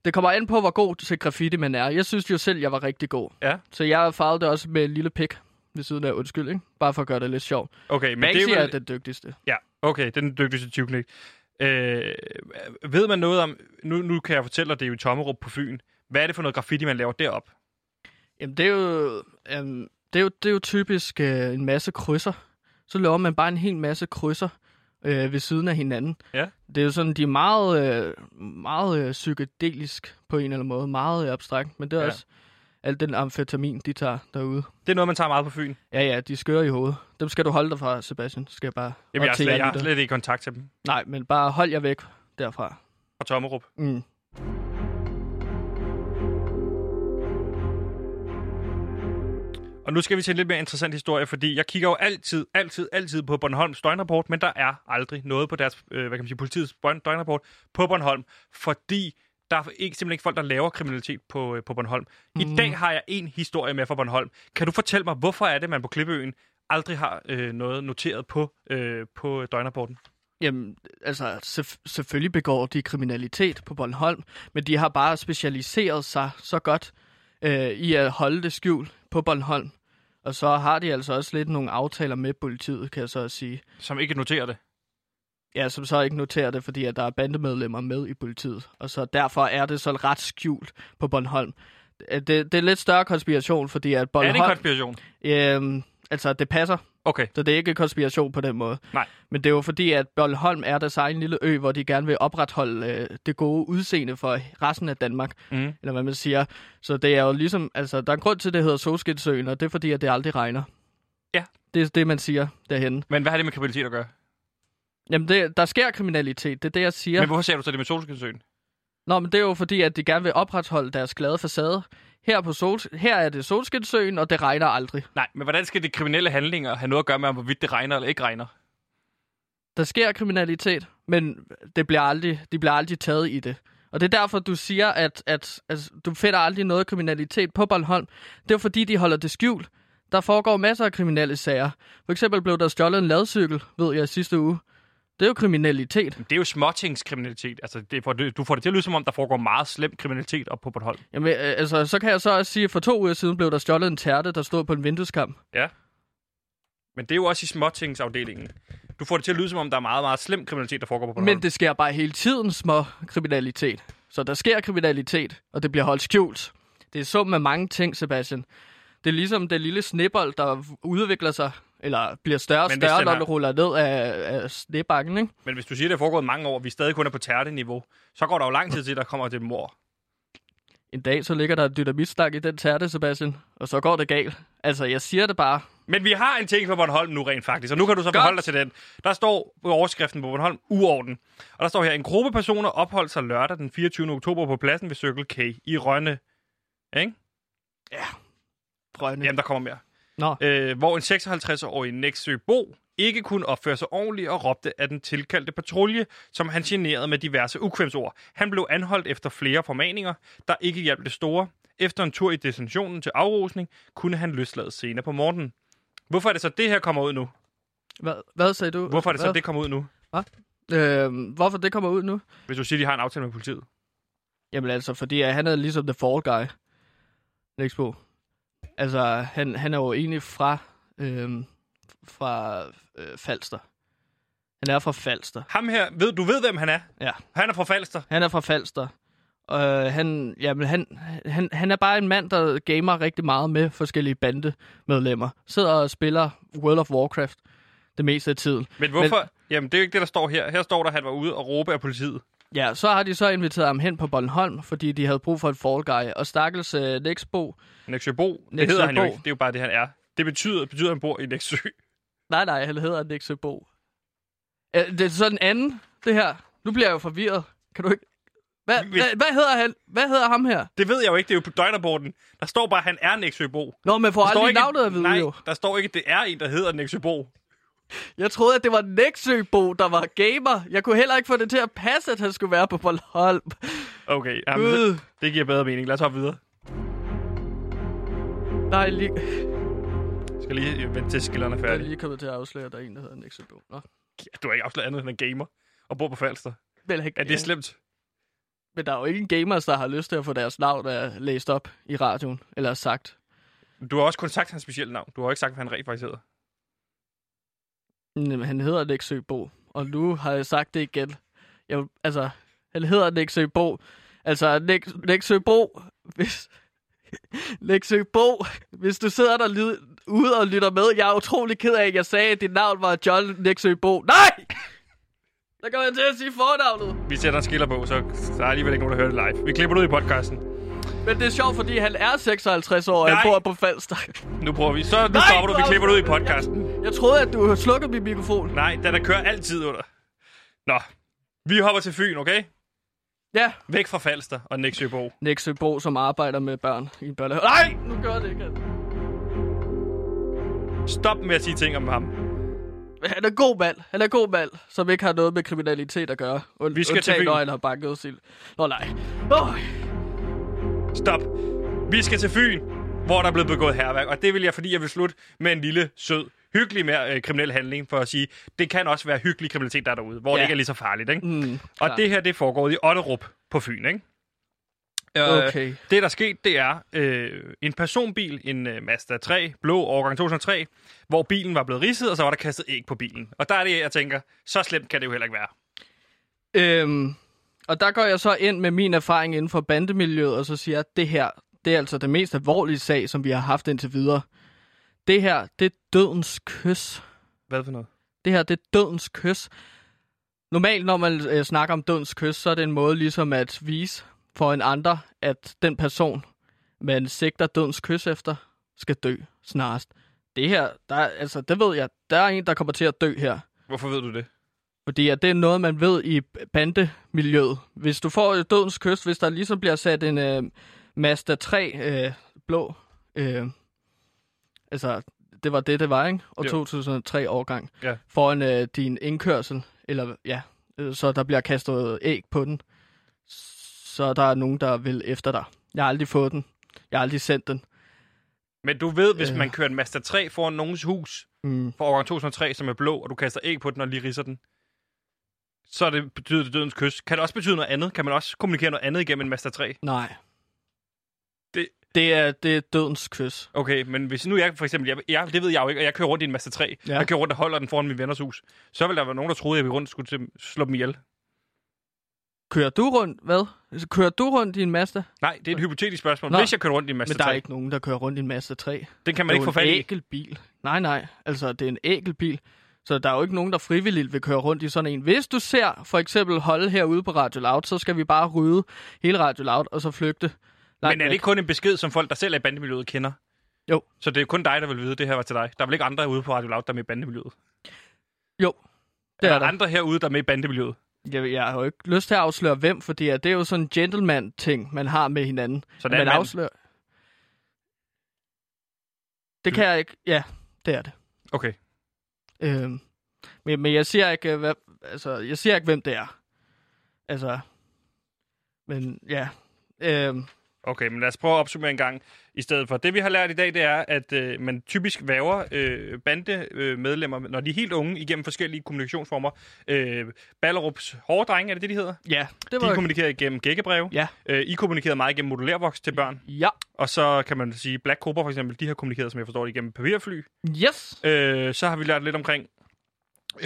Det kommer an på, hvor god til graffiti man er. Jeg synes jo selv, jeg var rigtig god. Ja. Så jeg farvede det også med en lille pik ved siden af, undskyld, ikke? Bare for at gøre det lidt sjovt. Okay, men Banksy det er er vel... den dygtigste. Ja, okay, det er den dygtigste tyvknæk. Øh, ved man noget om... Nu, nu kan jeg fortælle dig, det er jo i Tommerup på Fyn. Hvad er det for noget graffiti, man laver derop? Jamen, det er jo, øhm, det er jo, det er jo typisk øh, en masse krydser. Så laver man bare en hel masse krydser øh, ved siden af hinanden. Ja. Det er jo sådan, de er meget, øh, meget øh, psykedelisk på en eller anden måde. Meget øh, abstrakt, men det er Ja. også alt den amfetamin, de tager derude. Det er noget, man tager meget på Fyn. Ja, ja, de skører i hovedet. Dem skal du holde dig fra, Sebastian. Skal jeg bare Jamen, jeg, er slet, jeg lyttere. slet ikke i kontakt til dem Nej, men bare hold jer væk derfra. fra Tommerup. Mm. Og nu skal vi til en lidt mere interessant historie, fordi jeg kigger jo altid, altid, altid på Bornholms døgnrapport, men der er aldrig noget på deres, øh, hvad kan man sige, politiets døgn- døgnrapport på Bornholm, fordi der er ikke, simpelthen ikke folk, der laver kriminalitet på, øh, på Bornholm. I Mhm. dag har jeg en historie med fra Bornholm. Kan du fortælle mig, hvorfor er det, man på Klippeøen aldrig har øh, noget noteret på, øh, på døgnrapporten? Jamen, altså, selvf- selvfølgelig begår de kriminalitet på Bornholm, men de har bare specialiseret sig så godt øh, i at holde det skjult på Bornholm. Og så har de altså også lidt nogle aftaler med politiet, kan jeg så sige. Som ikke noterer det. Ja, som så ikke noterer det, fordi at der er bandemedlemmer med i politiet. Og så derfor er det så ret skjult på Bornholm. Det, det er lidt større konspiration, fordi at Er det Bornholm... en konspiration? Øhm, altså, det passer. Okay. Så det er ikke konspiration på den måde. Nej. Men det er jo fordi, at Bornholm er deres egen lille ø, hvor de gerne vil opretholde øh, det gode udseende for resten af Danmark. Mm. Eller hvad man siger. Så det er jo ligesom, altså, der er en grund til, at det hedder Solskinsøen, og det er fordi, at det aldrig regner. Ja. Det er det, man siger derhenne. Men hvad har det med kriminalitet at gøre? Jamen, det, der sker kriminalitet, det er det, jeg siger. Men hvorfor ser du så det med Solskinsøen? Nå, men det er jo fordi, at de gerne vil opretholde deres glade facade. Her, på Sol, her er det Solskinsøen, og det regner aldrig. Nej, men hvordan skal de kriminelle handlinger have noget at gøre med, om hvorvidt det regner eller ikke regner? Der sker kriminalitet, men det bliver aldrig, de bliver aldrig taget i det. Og det er derfor, du siger, at, at, at du finder aldrig noget kriminalitet på Bornholm. Det er fordi, de holder det skjult. Der foregår masser af kriminelle sager. For eksempel blev der stjålet en ladcykel, ved jeg, sidste uge. Det er jo kriminalitet. Det er jo småtingskriminalitet. Altså, det det- du får det til at lyde, som om der foregår meget slem kriminalitet op på Bornholm. Jamen, øh, altså, så kan jeg så også sige, at for to uger siden blev der stjålet en tærte, der stod på en vindueskamp. Men det er jo også i småtingsafdelingen. Du får det til at lyde, som om der er meget, meget slem kriminalitet, der foregår på Bornholm. Men det sker bare hele tiden små kriminalitet. Så der sker kriminalitet, og det bliver holdt skjult. Det er summen af mange ting, Sebastian. Det er ligesom det lille snebold, der udvikler sig, eller bliver større og større, den når har- ruller ned af, af snebakken, ikke? Men hvis du siger, at det er foregået mange år, og vi stadig kun er på tærteniveau, så går der jo lang tid til, der kommer til mor. En dag, så ligger der et dynamitstang i den tærte, Sebastian, og så går det galt. Altså, jeg siger det bare. Men vi har en ting på Bornholm nu rent faktisk, og nu kan du så Godt. forholde dig til den. Der står på overskriften på Bornholm, uorden. Og der står her, en gruppe personer opholdt sig lørdag den 24. oktober på pladsen ved Circle K i Rønne. Ikke? Rønne. Jamen, der kommer mere. Nå, øh, hvor en 56-årig Nexø Bo ikke kunne opføre sig ordentligt og råbte af den tilkaldte patrulje, som han generede med diverse ukvemsord. Han blev anholdt efter flere formaninger, der ikke hjalp det store. Efter en tur i destinationen til afrusning, kunne han løslades senere på morgenen. Hvorfor er det så, det her kommer ud nu? hvad, hvad sagde du? Hvorfor er det så, hvad? det kommer ud nu? Øh, hvorfor det kommer ud nu? Hvis du siger, de har en aftale med politiet. Jamen altså, fordi han er ligesom the fall guy. Nexbo. Altså, han, han er jo egentlig fra, øhm, fra øh, Falster. Han er fra Falster. Ham her, ved, du ved, hvem han er? Ja. Han er fra Falster. Han er fra Falster. Og øh, han, jamen, han, han, han er bare en mand, der gamer rigtig meget med forskellige bandemedlemmer. Sidder og spiller World of Warcraft det meste af tiden. Men hvorfor? Men... Jamen, det er jo ikke det, der står her. Her står der, at han var ude og råbe af politiet. Ja, så har de så inviteret ham hen på Bornholm, fordi de havde brug for en fall guy. Og stakkels øh, Nexbo, Nexø Bo, det hedder han jo ikke. Det er jo bare det, han er. Det betyder, betyder at han bor i Nexø. Nej, nej, han hedder Nexø Bo. Øh, Det er sådan en anden, det her. Nu bliver jeg jo forvirret. Kan du ikke... Hvad, Hvis- hvad, hvad hedder han? Hvad hedder ham her? Det ved jeg jo ikke, det er jo på døgnrapporten. Der står bare, at han er Nexø Bo. Nå, men får aldrig navnet at vide nej, jo. der står ikke, at det er en, der hedder Nexø Bo. Jeg troede, at det var Nexø Bo, der var gamer. Jeg kunne heller ikke få det til at passe, at han skulle være på Bornholm. Okay, jamen, det, det giver bedre mening. Lad os hoppe videre. Nej, lige, Jeg skal lige vente til skillerne er jeg er færdige. lige kommet til at afsløre, at der er en, der hedder Nexø Bo. Nå. Du har ikke afsløret andet end en gamer og bor på Falster. Men, ikke, Er det slemt? men der er jo ikke en gamers, der har lyst til at få deres navn uh, læst op i radioen, eller sagt. Du har også kun sagt hans specielle navn. Du har ikke sagt, hvad han rent faktisk hedder. Jamen, han hedder Nexø Bo, og nu har jeg sagt det igen. Jeg, altså, han hedder Nexø Bo. Altså, Nick, Nexø Bo, hvis... Nexø Bo, hvis du sidder der lyd, ude og lytter med, jeg er utrolig ked af, at jeg sagde, at dit navn var John Nexø Bo. Nej! Der kommer jeg til at sige fornavnet. Vi sætter en skiller på, så der er alligevel ikke nogen, der hører det live. Vi klipper det ud i podcasten. Men det er sjovt, fordi han er 56 år, og han bor på Falster. Nu prøver vi. Så nu Nej, stopper du. Vi klipper det ud i podcasten. Jeg troede, at du slukket min mikrofon. Nej, den der kører altid under. Nå, vi hopper til Fyn, okay? Ja, Væk fra Falster og Nexøbo. Nexø Bo, som arbejder med børn i en børnehave. Nej, nu gør det ikke. Stop med at sige ting om ham. Han er god mand. Han er god mand, som ikke har noget med kriminalitet at gøre. Und, Vi skal til han har banket sin... Nå nej. Oh, Stop. Vi skal til Fyn, hvor der er blevet begået herværk. Og det vil jeg, fordi jeg vil slutte med en lille, sød, hyggelig mere øh, kriminel handling, for at sige, det kan også være hyggelig kriminalitet, der er derude, hvor ja. det ikke er lige så farligt, ikke? mm, Og det her, det foregår i Otterup på Fyn, ikke? Øh, Okay. Det, der er sket, det er øh, en personbil, en øh, Mazda 3, blå årgang 2003, hvor bilen var blevet ridset, og så var der kastet æg på bilen. Og der er det, jeg tænker, så slemt kan det jo heller ikke være. Øhm, og der går jeg så ind med min erfaring inden for bandemiljøet, og så siger jeg, at det her, det er altså det mest alvorlige sag, som vi har haft indtil videre. Det her, det er dødens kys. Hvad for noget? Det her, det er dødens kys. Normalt, når man øh, snakker om dødens kys, så er det en måde ligesom at vise for en andre, at den person, man sigter dødens kys efter, skal dø snarest. Det her, der, er- altså, det ved jeg, der er en, der kommer til at dø her. Hvorfor ved du det? Fordi at det er noget, man ved i bandemiljøet. Hvis du får dødens kys, hvis der ligesom bliver sat en øh, Mazda 3 øh, blå, øh, altså det var det, det var, ikke? Og Jo. 2003 årgang. Ja. Foran øh, din indkørsel, eller ja, øh, så der bliver kastet æg på den. Så der er nogen, der vil efter dig. Jeg har aldrig fået den. Jeg har aldrig sendt den. Men du ved, hvis Øh. man kører en Mazda 3 foran nogens hus Mm. for årgang 2003, som er blå, og du kaster æg på den og lige ridser den, så er det betyder det dødens kys. Kan det også betyde noget andet? Kan man også kommunikere noget andet igennem en Mazda 3? Nej. Det- det, er, det er dødens kys. Okay, men hvis nu jeg for eksempel, jeg, jeg, det ved jeg jo ikke, og jeg kører rundt i en Mazda 3, ja. Jeg kører rundt og holder den foran min venners hus, så vil der være nogen, der troede, at jeg ville rundt skulle til, slå dem ihjel. Kører du rundt? Hvad? Kører du rundt i en Mazda? Nej, det er et hypotetisk spørgsmål. Nå. Hvis jeg kører rundt i en Mazda Men der 3, er ikke nogen, der kører rundt i en Mazda 3. den kan man det ikke er få fat en i. ækel bil. Nej, nej. Altså, det er en ækel bil. Så der er jo ikke nogen, der frivilligt vil køre rundt i sådan en. Hvis du ser for eksempel holde herude på Radio Loud, så skal vi bare rydde hele Radio Loud og så flygte. Men er det ikke kun en besked, som folk, der selv er i bandemiljøet, kender? Jo. Så det er kun dig, der vil vide, at det her var til dig. Der er vel ikke andre ude på Radio Loud, der er med i bandemiljøet? Jo, det er er der. andre herude, der er med i bandemiljøet. Jeg, jeg har jo ikke lyst til at afsløre hvem, fordi at det er jo sådan en gentleman-ting, man har med hinanden. Så det er man mand. afslører... Det kan jeg ikke... Ja, det er det. Okay. Øh, men, men jeg ser ikke, øh, hvad, altså, jeg ser ikke, hvem det er. Altså, men ja. Øh, Okay, men lad os prøve at opsummere en gang i stedet for. Det vi har lært i dag, det er, at øh, man typisk væver øh, bandemedlemmer, når de er helt unge, igennem forskellige kommunikationsformer. Øh, Ballerups hårde drenge, er det det, de hedder? ja, det De var... kommunikerer igennem gækkebrev. Ja. Øh, I kommunikerer meget igennem modulærvoks til børn. Ja. Og så kan man sige, Black Cobra for eksempel, de har kommunikeret, som jeg forstår det, igennem papirfly. Yes. Øh, så har vi lært lidt omkring,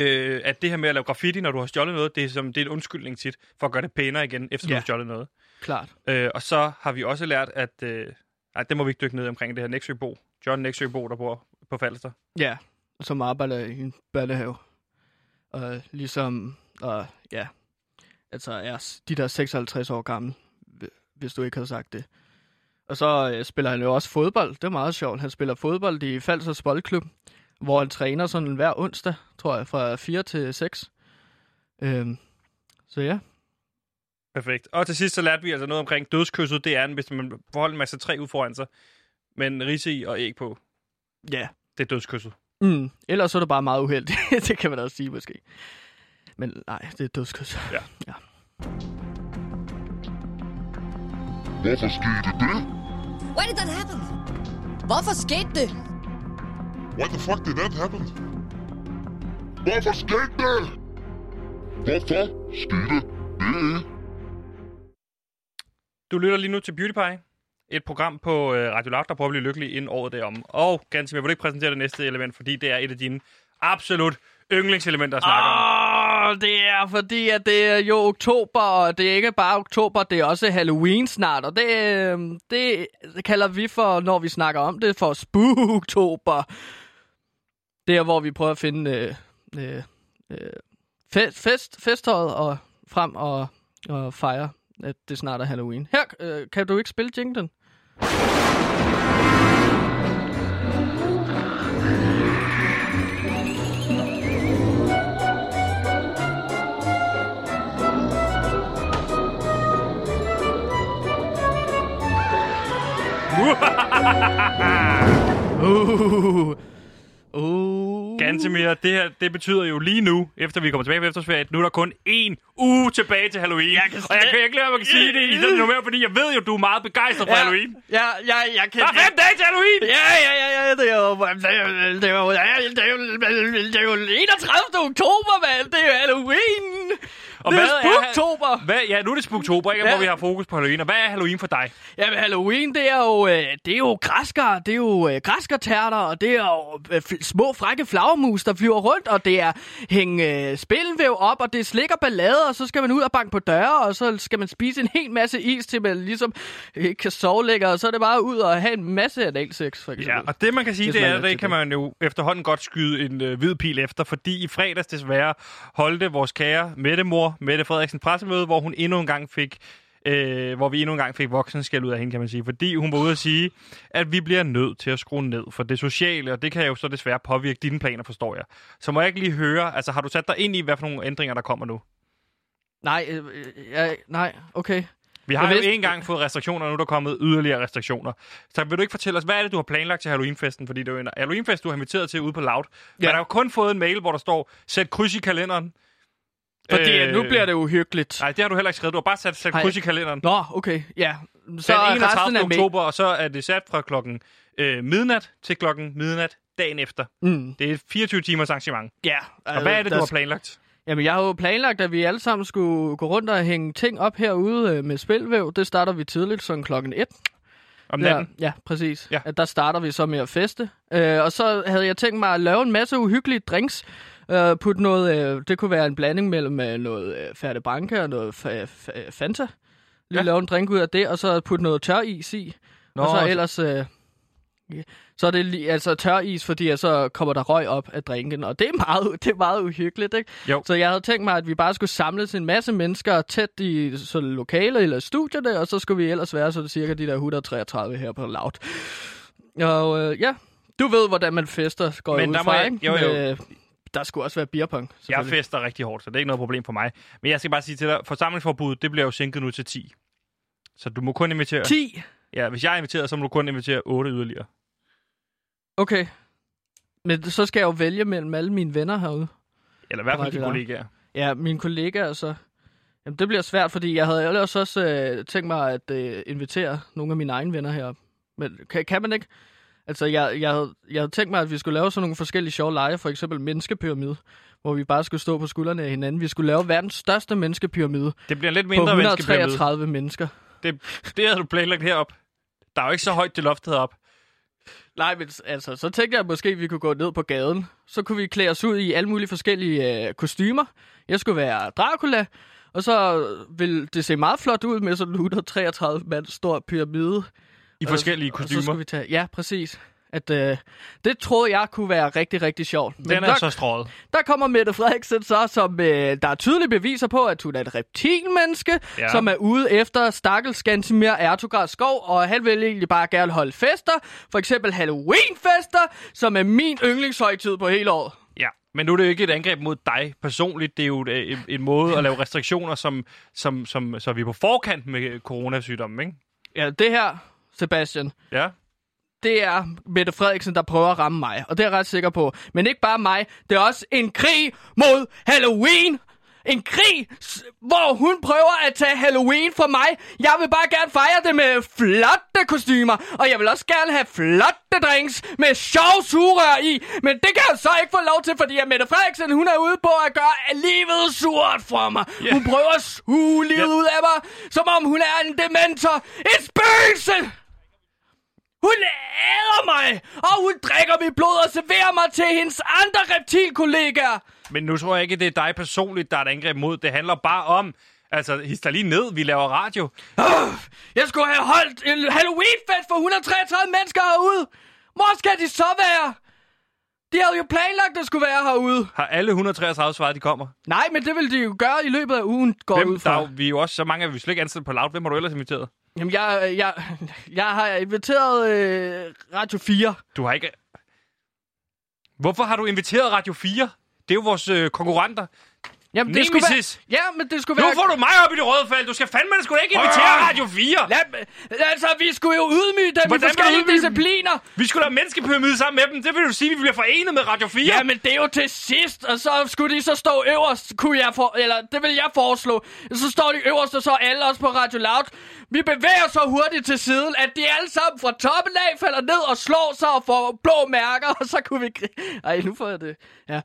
øh, at det her med at lave graffiti, når du har stjålet noget, det er, som, det er en undskyldning tit, for at gøre det pænere igen, efter du Ja. har stjålet noget. Klart. Øh, og så har vi også lært, at... Øh, ej, det må vi ikke dykke ned i omkring det her Nexøbo. John Nexøbo, der bor på Falster. Ja, som arbejder i en børnehave. Og ligesom, og ja, altså er de der 56 år gammel, hvi- hvis du ikke har sagt det. Og så øh, spiller han jo også fodbold. Det er meget sjovt. Han spiller fodbold i Falsers Boldklub, hvor han træner sådan hver onsdag, tror jeg, fra 4 til 6. Øhm, så ja. Perfekt. Og til sidst så lærte vi altså noget omkring dødskysset. Det er, hvis man forholder en masse træ ud foran sig, men rise i og æg på. Ja. Det er dødskysset. Mm. Ellers så er det bare meget uheldigt. det kan man også sige måske. Men nej, det er dødskys. Ja. ja. Hvorfor skete det? Why did that happen? Hvorfor skete det? Why the fuck did that happen? Hvorfor skete det? Hvorfor skete det? Du lytter lige nu til Beauty Pie. Et program på øh, Radio Loud, der prøver at blive lykkelig inden året derom. Og ganske jeg vil ikke præsentere det næste element, fordi det er et af dine absolut yndlingselementer at snakke om. Åh, det er fordi, at det er jo oktober, og det er ikke bare oktober, det er også Halloween snart, og det, øh, det kalder vi for, når vi snakker om det, for Spooktober. Det er, hvor vi prøver at finde øh, øh, øh fest, fest, festhøjet og frem og, og fejre, at det snart er Halloween. Her, øh, kan du ikke spille jinglen? Uh, uh. Gantemir, det her, det betyder jo lige nu, efter vi kommer tilbage fra efterårsferie, at nu er der kun én uge tilbage til Halloween. Jeg kan og jeg kan ikke lade mig at sige det i sådan nummer, fordi jeg ved jo, du er meget begejstret for Halloween. Ja, ja, jeg kan... Der er fem dage til Halloween! Ja, ja, ja, ja, det er jo... Det er jo... Det er jo, det er jo, det er jo 31. oktober, mand! Det er jo Halloween! Og det er Spooktober! Hvad, ja, nu er det Spooktober, ikke? Ja. Hvor vi har fokus på Halloween. Og hvad er Halloween for dig? Ja, men Halloween, det er jo, øh, det er jo græskar, det er jo øh, græskartærter, og det er jo øh, små frække flagermus, der flyver rundt, og det er hænge øh, spillenvæv op, og det er slik og ballade, og så skal man ud og banke på døre, og så skal man spise en hel masse is, til man ligesom ikke kan sove længere, og så er det bare ud og have en masse analsex, for eksempel. Ja, og det man kan sige, det er, det kan man jo efterhånden godt skyde en øh, hvid pil efter, fordi i fredags desværre holdte vores kære Mette mor, Mette Frederiksen pressemøde, hvor hun endnu en gang fik øh, hvor vi endnu en gang fik voksenskæld ud af hende, kan man sige. Fordi hun var ude at sige, at vi bliver nødt til at skrue ned for det sociale, og det kan jo så desværre påvirke dine planer, forstår jeg. Så må jeg ikke lige høre, altså har du sat dig ind i, hvad for nogle ændringer, der kommer nu? Nej, øh, øh, ja, nej, okay. Vi har Jeg jo vidste- en gang fået restriktioner, og nu er der kommet yderligere restriktioner. Så vil du ikke fortælle os, hvad er det, du har planlagt til Halloweenfesten? Fordi det er jo en Halloweenfest, du har inviteret til ude på Loud. Ja. Man har jo kun fået en mail, hvor der står, sæt kryds i kalenderen. Fordi øh... nu bliver det uhyggeligt. Nej, det har du heller ikke skrevet. Du har bare sat, sat kryds i kalenderen. Nå, okay, ja. Så den resten 31. af med. oktober, og så er det sat fra klokken øh, midnat til klokken midnat dagen efter. Mm, Det er et 24 timers arrangement. ja. Og hvad er det, du har planlagt? Jamen, jeg har jo planlagt, at vi alle sammen skulle gå rundt og hænge ting op herude øh, med spilvæv. Det starter vi tidligt, sådan klokken 1. Om Ja, natten? ja, præcis. Ja. At der starter vi så med at feste. Øh, og så havde jeg tænkt mig at lave en masse uhyggelige drinks. Øh, putte noget, øh, det kunne være en blanding mellem øh, noget øh, Færde Branca og noget fa- fa- Fanta. Lige Ja. lave en drink ud af det, og så putte noget tør is i. Nå, og så ellers... Øh, så er det li- altså tør is, fordi så kommer der røg op af drinken, og det er meget, det er meget uhyggeligt, ikke? Jo. Så jeg havde tænkt mig, at vi bare skulle samles en masse mennesker tæt i så lokale eller studierne, og så skulle vi ellers være så cirka de der 133 her på Loud. Og øh, ja, du ved, hvordan man fester, går Men ud fra, jeg- ikke? jo, jo. Med- der skulle også være beerpong, Jeg fester rigtig hårdt, så det er ikke noget problem for mig. Men jeg skal bare sige til dig, forsamlingsforbuddet, det bliver jo sænket nu til 10. Så du må kun invitere... 10? Ja, hvis jeg er inviteret, så må du kun invitere 8 yderligere. Okay. Men så skal jeg jo vælge mellem alle mine venner herude. Eller i hvert fald dine kollegaer. Ja, mine kollegaer, så... Jamen, det bliver svært, fordi jeg havde ellers også øh, tænkt mig at øh, invitere nogle af mine egne venner herop. Men kan, kan man ikke? Altså, jeg, jeg, havde, jeg havde tænkt mig, at vi skulle lave sådan nogle forskellige sjove lege, for eksempel menneskepyramide, hvor vi bare skulle stå på skuldrene af hinanden. Vi skulle lave verdens største menneskepyramide Det bliver lidt på mindre menneskepyramide. 133 mennesker. Det, det havde du planlagt herop. Der er jo ikke så højt det loft heroppe. Nej, men altså, så tænkte jeg at måske, at vi kunne gå ned på gaden. Så kunne vi klæde os ud i alle mulige forskellige øh, kostymer. Jeg skulle være Dracula, og så ville det se meget flot ud med sådan en 133 mand stor pyramide. I Og- forskellige Og så kostymer. skulle vi tage, ja, præcis. At, øh, det troede jeg kunne være rigtig, rigtig sjovt. Men Den der, er så strået. der kommer Mette Frederiksen så, som øh, der er tydelige beviser på, at hun er et reptilmenneske, Ja. som er ude efter stakkels Gansimir Ertugard Skov, og han vil egentlig bare gerne holde fester, for eksempel Halloween-fester, som er min yndlingshøjtid på hele året. Ja, men nu er det jo ikke et angreb mod dig personligt. Det er jo et- en, en måde at lave restriktioner, som, som, som, så vi er på forkant med coronasygdommen, ikke? Ja, det her, Sebastian, Ja. det er Mette Frederiksen, der prøver at ramme mig. Og det er jeg ret sikker på. Men ikke bare mig, det er også en krig mod Halloween. En krig, hvor hun prøver at tage Halloween fra mig. Jeg vil bare gerne fejre det med flotte kostymer. Og jeg vil også gerne have flotte drinks med sjov sugerør i. Men det kan jeg så ikke få lov til, fordi at Mette Frederiksen, hun er ude på at gøre livet surt for mig. Ja. Hun prøver at suge livet Ja. ud af mig, som om hun er en dementor. Et spøgelse! Hun æder mig, og hun drikker mit blod og serverer mig til hendes andre reptilkollegaer. Men nu tror jeg ikke, det er dig personligt, der er et angreb mod. Det handler bare om... Altså, hist dig lige ned. Vi laver radio. Jeg skulle have holdt en Halloween-fest for 133 mennesker herude. Hvor skal de så være? De havde jo planlagt, at der skulle være herude. Har alle 133 svaret, de kommer? Nej, men det vil de jo gøre i løbet af ugen, går Hvem, ud der er fra. jo, vi er jo også så mange, at vi slet ikke ansat på loud. Hvem har du ellers inviteret? Jamen, jeg, jeg, jeg har inviteret øh, Radio 4. Du har ikke... Hvorfor har du inviteret Radio 4? Det er jo vores øh, konkurrenter. Jamen, Nemesis! være... Ja, men det skulle Nu være... får du mig op i det røde felt. Du skal fandme sgu da ikke invitere Åh! Radio 4. Ja, men, altså, vi skulle jo ydmyge dem i Hvordan forskellige ydmyge dem? discipliner. Vi skulle da menneskepyramide sammen med dem. Det vil jo sige, at vi bliver forenet med Radio 4. Ja, men det er jo til sidst, og så skulle de så stå øverst, kunne jeg for, eller det vil jeg foreslå. Så står de øverst, og så alle også på Radio Loud. Vi bevæger så hurtigt til siden, at de alle sammen fra toppen af falder ned og slår sig og får blå mærker, og så kunne vi... Ej, nu får jeg det. Ja.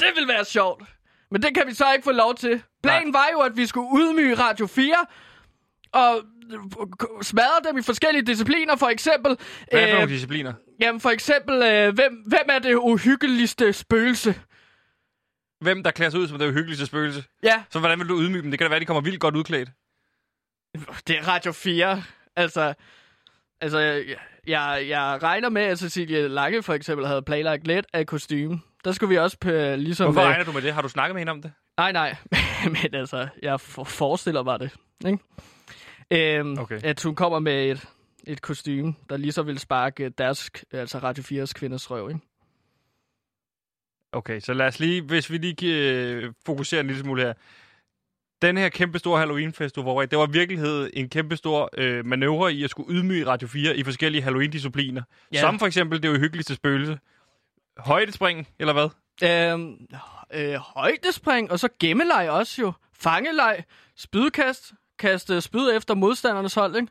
Det vil være sjovt. Men det kan vi så ikke få lov til. Planen var jo, at vi skulle ydmyge Radio 4, og smadre dem i forskellige discipliner, for eksempel... Hvad er øh, nogle discipliner? Jamen for eksempel, øh, hvem, hvem er det uhyggeligste spøgelse? Hvem der klæder sig ud som det uhyggeligste spøgelse? Ja, Så hvordan vil du ydmyge dem? Det kan da være, de kommer vildt godt udklædt. det er Radio 4. Altså, altså jeg, jeg, jeg regner med, at Cecilie Lange for eksempel havde planlagt lidt af kostume. Der skulle vi også på, ligesom... Hvorfor øh, regner du med det? Har du snakket med hende om det? Nej, nej. Men altså, jeg for, forestiller mig det. Ikke? Øhm, Okay. At hun kommer med et, et kostume, der lige så vil sparke deres, altså Radio 4's kvinders røv. Ikke? Okay, så lad os lige, hvis vi lige øh, fokuserer en lille smule her. Den her kæmpe store Halloween-fest, du var i, det var i virkelighed en kæmpe stor øh, manøvre i at skulle ydmyge Radio 4 i forskellige Halloween-discipliner. Ja. Som for eksempel det uhyggeligste spøgelse. Højdespring, eller hvad? Øhm, øh, højdespring, og så gemmeleg også jo. Fangeleg, spydkast, kaste spyd efter modstandernes hold, ikke?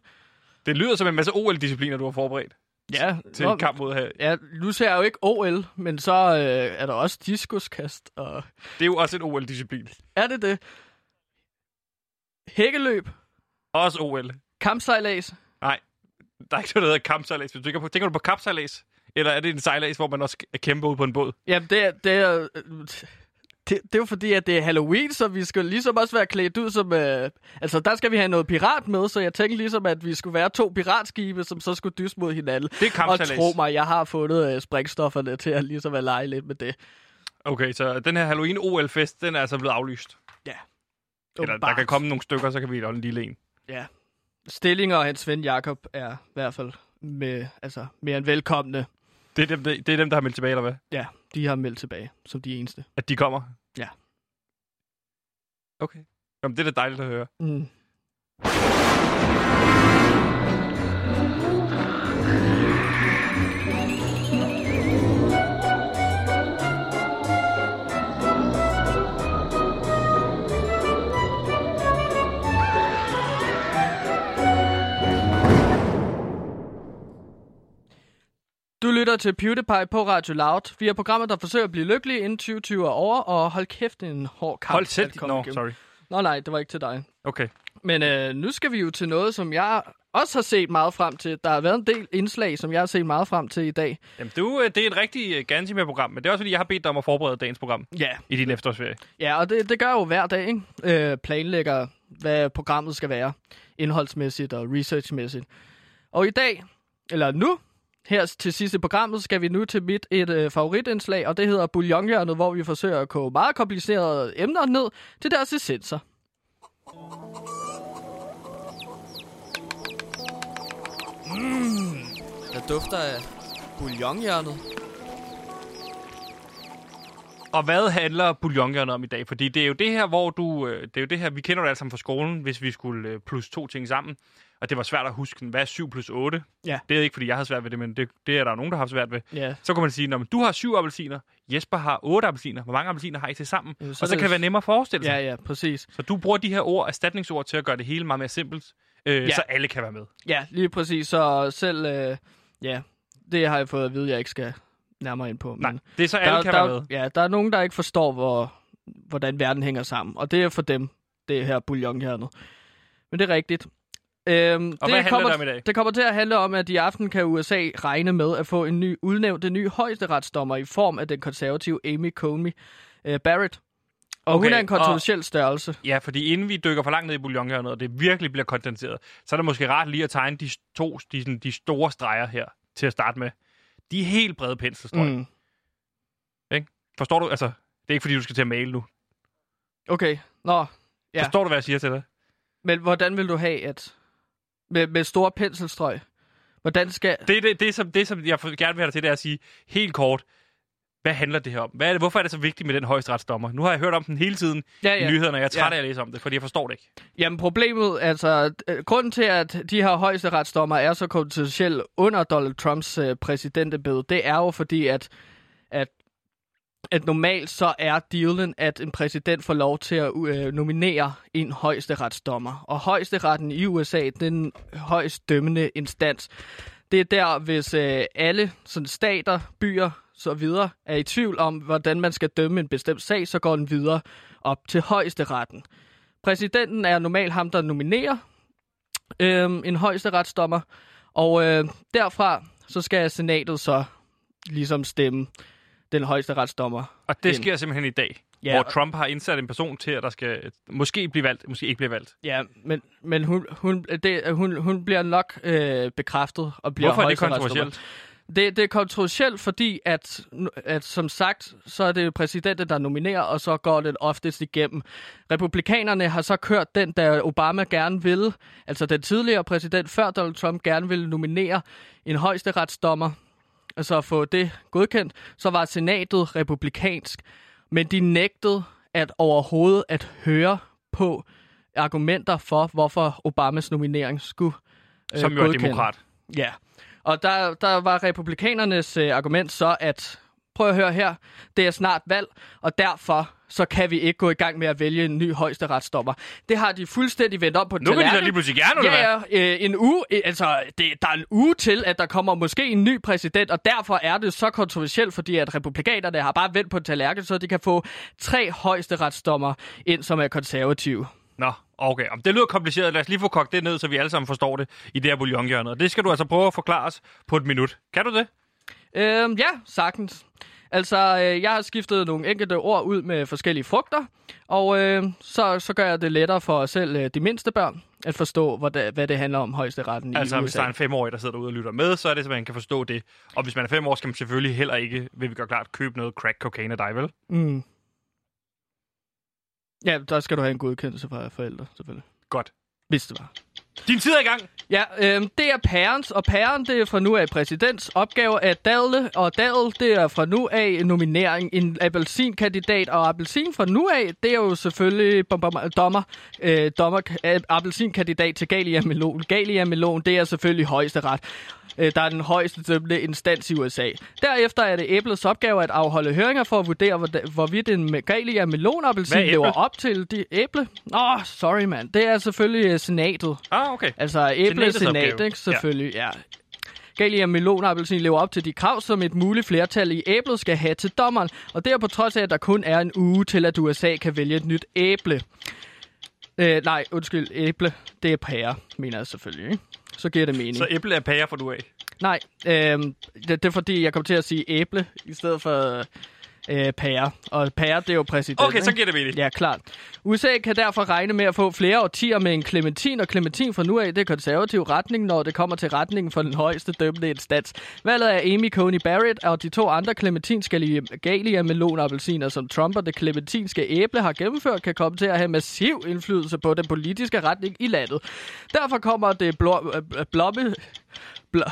Det lyder som en masse OL-discipliner, du har forberedt Ja, til en kamp mod her. Ja, nu ser jeg jo ikke OL, men så øh, er der også diskuskast, og Det er jo også en OL-disciplin. er det det? Hækkeløb, Også OL. kampsejlads. Nej, der er ikke noget, der hedder kampsejlads. Hvis du Tænker, på, tænker du på kapsejlads? Eller er det en sejlads, hvor man også kæmper ud på en båd? Jamen, det er, det er, øh, det, det er jo fordi, at det er Halloween, så vi skal ligesom også være klædt ud som... Øh, altså, der skal vi have noget pirat med, så jeg tænkte ligesom, at vi skulle være to piratskibe, som så skulle dyste mod hinanden. Det er Og tro mig, jeg har fundet øh, sprængstofferne til at ligesom at lege lidt med det. Okay, så den her Halloween OL-fest, den er altså blevet aflyst. Ja. Eller der kan komme nogle stykker, så kan vi holde en lille en. Ja. Stillinger og hans ven Jakob er i hvert fald med, altså, mere end velkomne. Det er, dem, det, det er dem, der har meldt tilbage, eller hvad? Ja, de har meldt tilbage som de eneste. At de kommer? Ja. Okay. Jamen, det er da dejligt at høre. Mm. Lytter til PewDiePie på Radio Loud. Vi er programmet, der forsøger at blive lykkelige inden 2020 er over, og hold kæft, en hård kamp. Hold selv. igennem. sorry. Nå nej, det var ikke til dig. Okay. Men øh, nu skal vi jo til noget, som jeg også har set meget frem til. Der har været en del indslag, som jeg har set meget frem til i dag. Jamen, du, øh, det er et rigtig uh, Gansimir-program, men det er også, fordi jeg har bedt dig om at forberede dagens program Ja, i din efterårsferie. ja og det, det gør jeg jo hver dag, ikke? Øh, planlægger, hvad programmet skal være, indholdsmæssigt og researchmæssigt. Og i dag, eller nu, her til sidst i programmet, skal vi nu til mit et øh, favoritindslag, og det hedder Bouillonhjørnet, hvor vi forsøger at koge meget komplicerede emner ned til deres essenser. Mm, der dufter af bouillonhjørnet. Og hvad handler bouillonhjørnet om i dag? Fordi det er jo det her, hvor du... øh, Det er jo det her, vi kender det alle sammen fra skolen, hvis vi skulle øh, plus to ting sammen. Og det var svært at huske, hvad er 7 plus 8? Ja. Det er ikke, fordi jeg havde svært ved det, men det, det er der nogen, der har svært ved. Ja. Så kan man sige, når du har syv appelsiner, Jesper har otte appelsiner. Hvor mange appelsiner har I til sammen? Ja, og så så er kan det- det være nemmere at forestille sig. Ja, ja, præcis. Så du bruger de her ord, erstatningsord, til at gøre det hele meget mere simpelt, øh, Ja. så alle kan være med. Ja, lige præcis. Så selv, øh, ja, det har jeg fået at vide, jeg ikke skal nærmere ind på. Nej, Men det er så der, alle kan der, være med. Ja, der er nogen, der ikke forstår, hvor, hvordan verden hænger sammen. Og det er for dem, det her bouillonhjernet. Men det er rigtigt. Øhm, det handler kommer, det om i dag? Det kommer til at handle om, at i aften kan USA regne med at få en ny udnævnt en ny højesteretsdommer i form af den konservative Amy Coney øh, Barrett. Og Okay, hun er en og- kontroversiel størrelse. Ja, fordi inden vi dykker for langt ned i bouillonhjørnet, og det virkelig bliver kondenseret, så er det måske rart lige at tegne de, to, de, sådan, de store streger her til at starte med. De er helt brede penselstrøg. Mm. Mm. Forstår du? Altså, det er ikke fordi, du skal til at male nu. Okay, nå. Ja. Forstår du, hvad jeg siger til dig? Men hvordan vil du have, at... Med, med store penselstrøg. Hvordan skal... Det, det, det, som, det, som jeg gerne vil have dig til, det er at sige helt kort, hvad handler det her om? Hvad er det, hvorfor er det så vigtigt med den højesteretsdommer? Nu har jeg hørt om den hele tiden Ja, i ja. nyhederne, og jeg er træt Ja. af at læse om det, fordi jeg forstår det ikke. Jamen problemet, altså... øh, Grunden til, at de her højesteretsdommer er så kontroversielle under Donald Trumps øh, præsidentembede, det er jo fordi, at at normalt så er dealen, at en præsident får lov til at øh, nominere en højesteretsdommer. Og højesteretten i USA, den højst dømmende instans. Det er der, hvis øh, alle sådan stater, byer så videre er i tvivl om, hvordan man skal dømme en bestemt sag, så går den videre op til højesteretten. Præsidenten er normalt ham, der nominerer øh, en højesteretsdommer, og øh, derfra så skal senatet så ligesom stemme den højesteretsdommer. Og det ind. sker simpelthen i dag, Ja. hvor Trump har indsat en person til, at der skal måske blive valgt, måske ikke blive valgt. Ja, men, men hun, hun, det, hun, hun bliver nok øh, bekræftet og bliver Hvorfor er det kontroversielt? Det, det er kontroversielt, fordi at, at som sagt, så er det præsidenten, der nominerer, og så går det oftest igennem. Republikanerne har så kørt den, da Obama gerne ville, altså den tidligere præsident før Donald Trump gerne ville nominere en højesteretsdommer, altså få det godkendt, så var senatet republikansk. Men de nægtede at overhovedet at høre på argumenter for, hvorfor Obamas nominering skulle øh, Som jo er godkende. demokrat. Ja, og der, der var republikanernes øh, argument så, at prøv at høre her, det er snart valg, og derfor så kan vi ikke gå i gang med at vælge en ny højesteretsdommer. Det har de fuldstændig vendt op på Nu kan de tallerkenen. lige pludselig gerne? Ja, ja, øh, en uge, øh, altså det, der er en uge til, at der kommer måske en ny præsident, og derfor er det så kontroversielt, fordi at republikanerne har bare vendt på tallerkenen, så de kan få tre højesteretsdommer ind, som er konservative. Nå, okay. Om Det lyder kompliceret. Lad os lige få kogt det ned, så vi alle sammen forstår det i det her bouillonhjørnet. Og det skal du altså prøve at forklare os på et minut. Kan du det? Øhm, ja, sagtens. Altså, øh, jeg har skiftet nogle enkelte ord ud med forskellige frugter, og øh, så, så gør jeg det lettere for selv øh, de mindste børn at forstå, hvad det, hvad det handler om højesteretten Altså, i hvis USA. der er en femårig, der sidder derude og lytter med, så er det, så man kan forstå det. Og hvis man er fem år, skal man selvfølgelig heller ikke, vil vi gøre klart, købe noget crack cocaine af dig, vel? Mm. Ja, der skal du have en godkendelse fra forældre, selvfølgelig. Godt. Hvis det var. Din tid er i gang. Ja, øhm, det er pærens, og pæren, det er fra nu af præsidents opgave at dadle, og dadel, det er fra nu af nominering en appelsinkandidat, og appelsin fra nu af, det er jo selvfølgelig bom, bom, dommer, øh, dommer, øh, appelsinkandidat til Galia Melon. Galia Melon, det er selvfølgelig højeste ret. Øh, der er den højeste dømte instans i USA. Derefter er det æblets opgave at afholde høringer for at vurdere, hvor- hvorvidt en Galia Melon-appelsin er lever op til de æble. Åh, oh, sorry mand. Det er selvfølgelig øh, senatet. Ah, okay. Altså æble senat, opgave. ikke? Selvfølgelig, ja. Galia melon og appelsin lever op til de krav, som et muligt flertal i æblet skal have til dommeren. Og det er på trods af, at der kun er en uge til, at USA kan vælge et nyt æble. Øh, nej, undskyld, æble. Det er pære, mener jeg selvfølgelig, ikke? Så giver det mening. Så æble er pære for du af. Nej, øh, det, det er fordi, jeg kom til at sige æble i stedet for øh, pære. Og pære, det er jo præsident, Okay, så giver det mening. Ja, klart. USA kan derfor regne med at få flere årtier med en clementin, og clementin fra nu af, det er konservativ retning, når det kommer til retningen for den højeste dømmende instans. Valget af Amy Coney Barrett og de to andre clementinske galia melonappelsiner, som Trump og det clementinske æble har gennemført, kan komme til at have massiv indflydelse på den politiske retning i landet. Derfor kommer det blå, øh, blomme... Blå,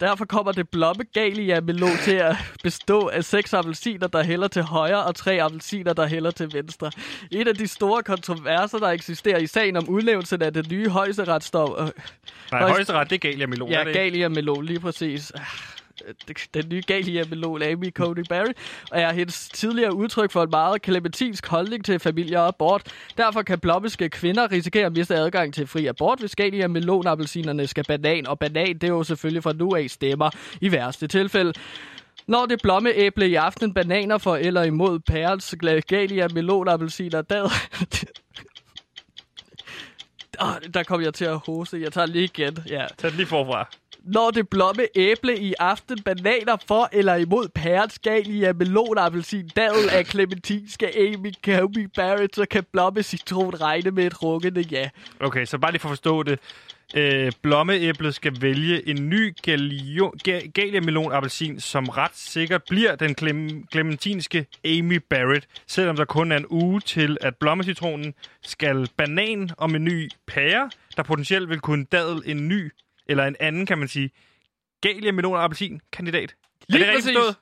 Derfor kommer det blomme galia-melon til at bestå af seks appelsiner, der hælder til højre, og tre appelsiner, der hælder til venstre. En af de store kontroverser, der eksisterer i sagen om udnævnelsen af det nye højesteretsdom... Nej, højesteret, det er Galia Melon. ja, er galia-melon, lige præcis. Den nye galia-melon, Amy Cody Barry, og er hendes tidligere udtryk for en meget klementinsk holdning til familie og abort. Derfor kan blommiske kvinder risikere at miste adgang til fri abort, hvis galia-melon-appelsinerne skal banan, og banan, det er jo selvfølgelig fra nu af stemmer i værste tilfælde. Når det blomme æble i aften, bananer for eller imod pærens, galia, melon, appelsiner, dad. Oh, der kom jeg til at hoste. Jeg tager lige igen. Ja. Tag det lige forfra. Når det blomme æble i aften, bananer for eller imod pærens, galia, melon, appelsin, dadel af clementin, skal Amy Comey Barrett, så kan blomme citron regne med et rukkende ja. Okay, så bare lige for at forstå det. Øh, blommeæblet skal vælge en ny galio- ga- Galia Melon appelsin, som ret sikkert bliver den clem- clementinske Amy Barrett, selvom der kun er en uge til, at blommecitronen skal banan om en ny pære, der potentielt vil kunne dadel en ny, eller en anden, kan man sige, Galia Melon appelsin kandidat. er Lige det rigtigt præcis.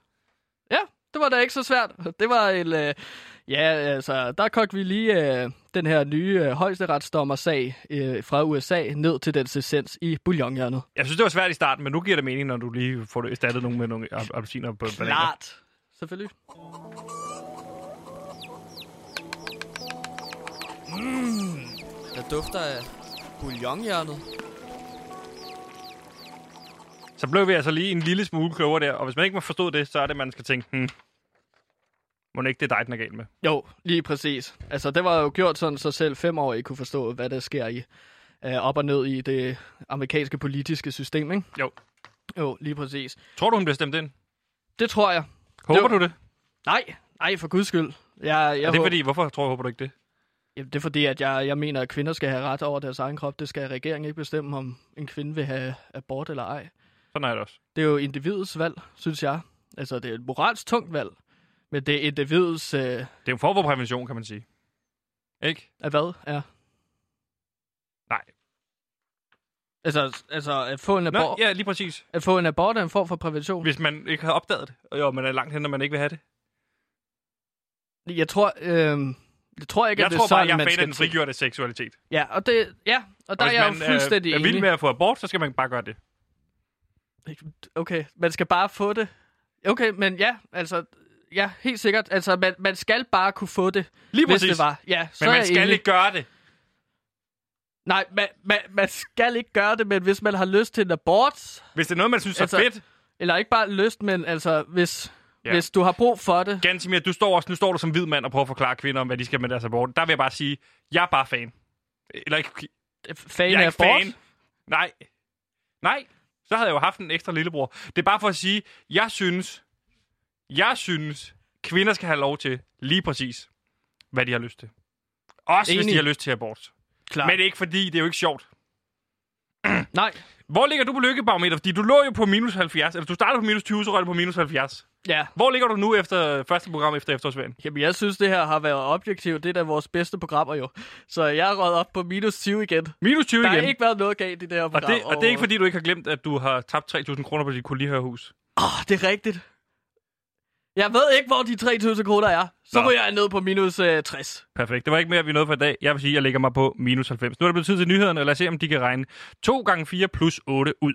Ja, det var da ikke så svært. Det var en... Øh, ja, altså, der kogte vi lige øh, den her nye øh, højesteretsdommersag øh, fra USA ned til dens essens i bouillonhjørnet. Jeg synes, det var svært i starten, men nu giver det mening, når du lige får det erstattet nogen med nogle ap- appelsiner på bananer. Klart. Selvfølgelig. Der dufter af bouillonhjørnet. Så blev vi altså lige en lille smule klogere der, og hvis man ikke må forstå det, så er det, man skal tænke, hmm, må ikke det er dig, den er galt med. Jo, lige præcis. Altså, det var jo gjort sådan, så selv fem år ikke kunne forstå, hvad der sker i øh, op og ned i det amerikanske politiske system, ikke? Jo. Jo, lige præcis. Tror du, hun bliver stemt ind? Det tror jeg. Håber var- du det? Nej, nej, for guds skyld. Jeg, jeg Er det håber- fordi, hvorfor tror, håber du ikke det? Jamen, det er fordi, at jeg, jeg mener, at kvinder skal have ret over deres egen krop. Det skal regeringen ikke bestemme, om en kvinde vil have abort eller ej. Sådan er det også. Det er jo individets valg, synes jeg. Altså, det er et moralsk tungt valg. Men det er individets... Øh, Det er en form for prævention, kan man sige. Ikke? af hvad? Ja. Nej. Altså, altså at, få en Nå, abort, ja, lige præcis. at få en abort er en form for prævention. Hvis man ikke har opdaget det, og jo, man er langt hen, når man ikke vil have det. Jeg tror, øh, jeg tror ikke, Jeg at det tror er sådan, bare, jeg er man fan af den frigjorte seksualitet. Ja, og, det, ja, og der Og er hvis jeg man jo fuldstændig er, er enig. vild med at få abort, så skal man bare gøre det. Okay, man skal bare få det. Okay, men ja, altså, ja, helt sikkert. Altså, man, man skal bare kunne få det, Lige hvis præcis. det var. Ja, så Men man skal enig. ikke gøre det. Nej, man, man, man skal ikke gøre det, men hvis man har lyst til en abort, Hvis det er noget, man synes Altså- er fedt. eller ikke bare lyst, men altså, hvis, Ja. hvis du har brug for det. Gansimir, du står også, nu står du som hvid mand og prøver at forklare kvinder om, hvad de skal med deres abort. Der vil jeg bare sige, jeg er bare fan. Eller ikke, Fan jeg er af abort. fan. Nej. Nej. Så havde jeg jo haft en ekstra lillebror. Det er bare for at sige, jeg synes, jeg synes, kvinder skal have lov til lige præcis, hvad de har lyst til. Også hvis Enig. de har lyst til abort. Klar. Men det er ikke fordi, det er jo ikke sjovt. Nej, Hvor ligger du på lykkebarometer? Fordi du lå jo på minus 70. Eller du startede på minus 20, så røg du på minus 70. ja. Hvor ligger du nu efter første program efter efterårsferien? Jamen, jeg synes, det her har været objektivt. Det er da vores bedste programmer jo. Så jeg er røget op på minus 20 igen. Minus 20 Der har igen. ikke været noget galt i det her og, program. det, og det er ikke fordi, du ikke har glemt, at du har tabt 3.000 kroner på dit kolihørehus. Åh, oh, det er rigtigt. Jeg ved ikke, hvor de 3.000 kroner er. Så Nå. må jeg ned på minus øh, 60. Perfekt. Det var ikke mere, vi nåede for i dag. Jeg vil sige, at jeg lægger mig på minus 90. Nu er det blevet tid til nyhederne, og lad os se, om de kan regne 2 gange 4 plus 8 ud.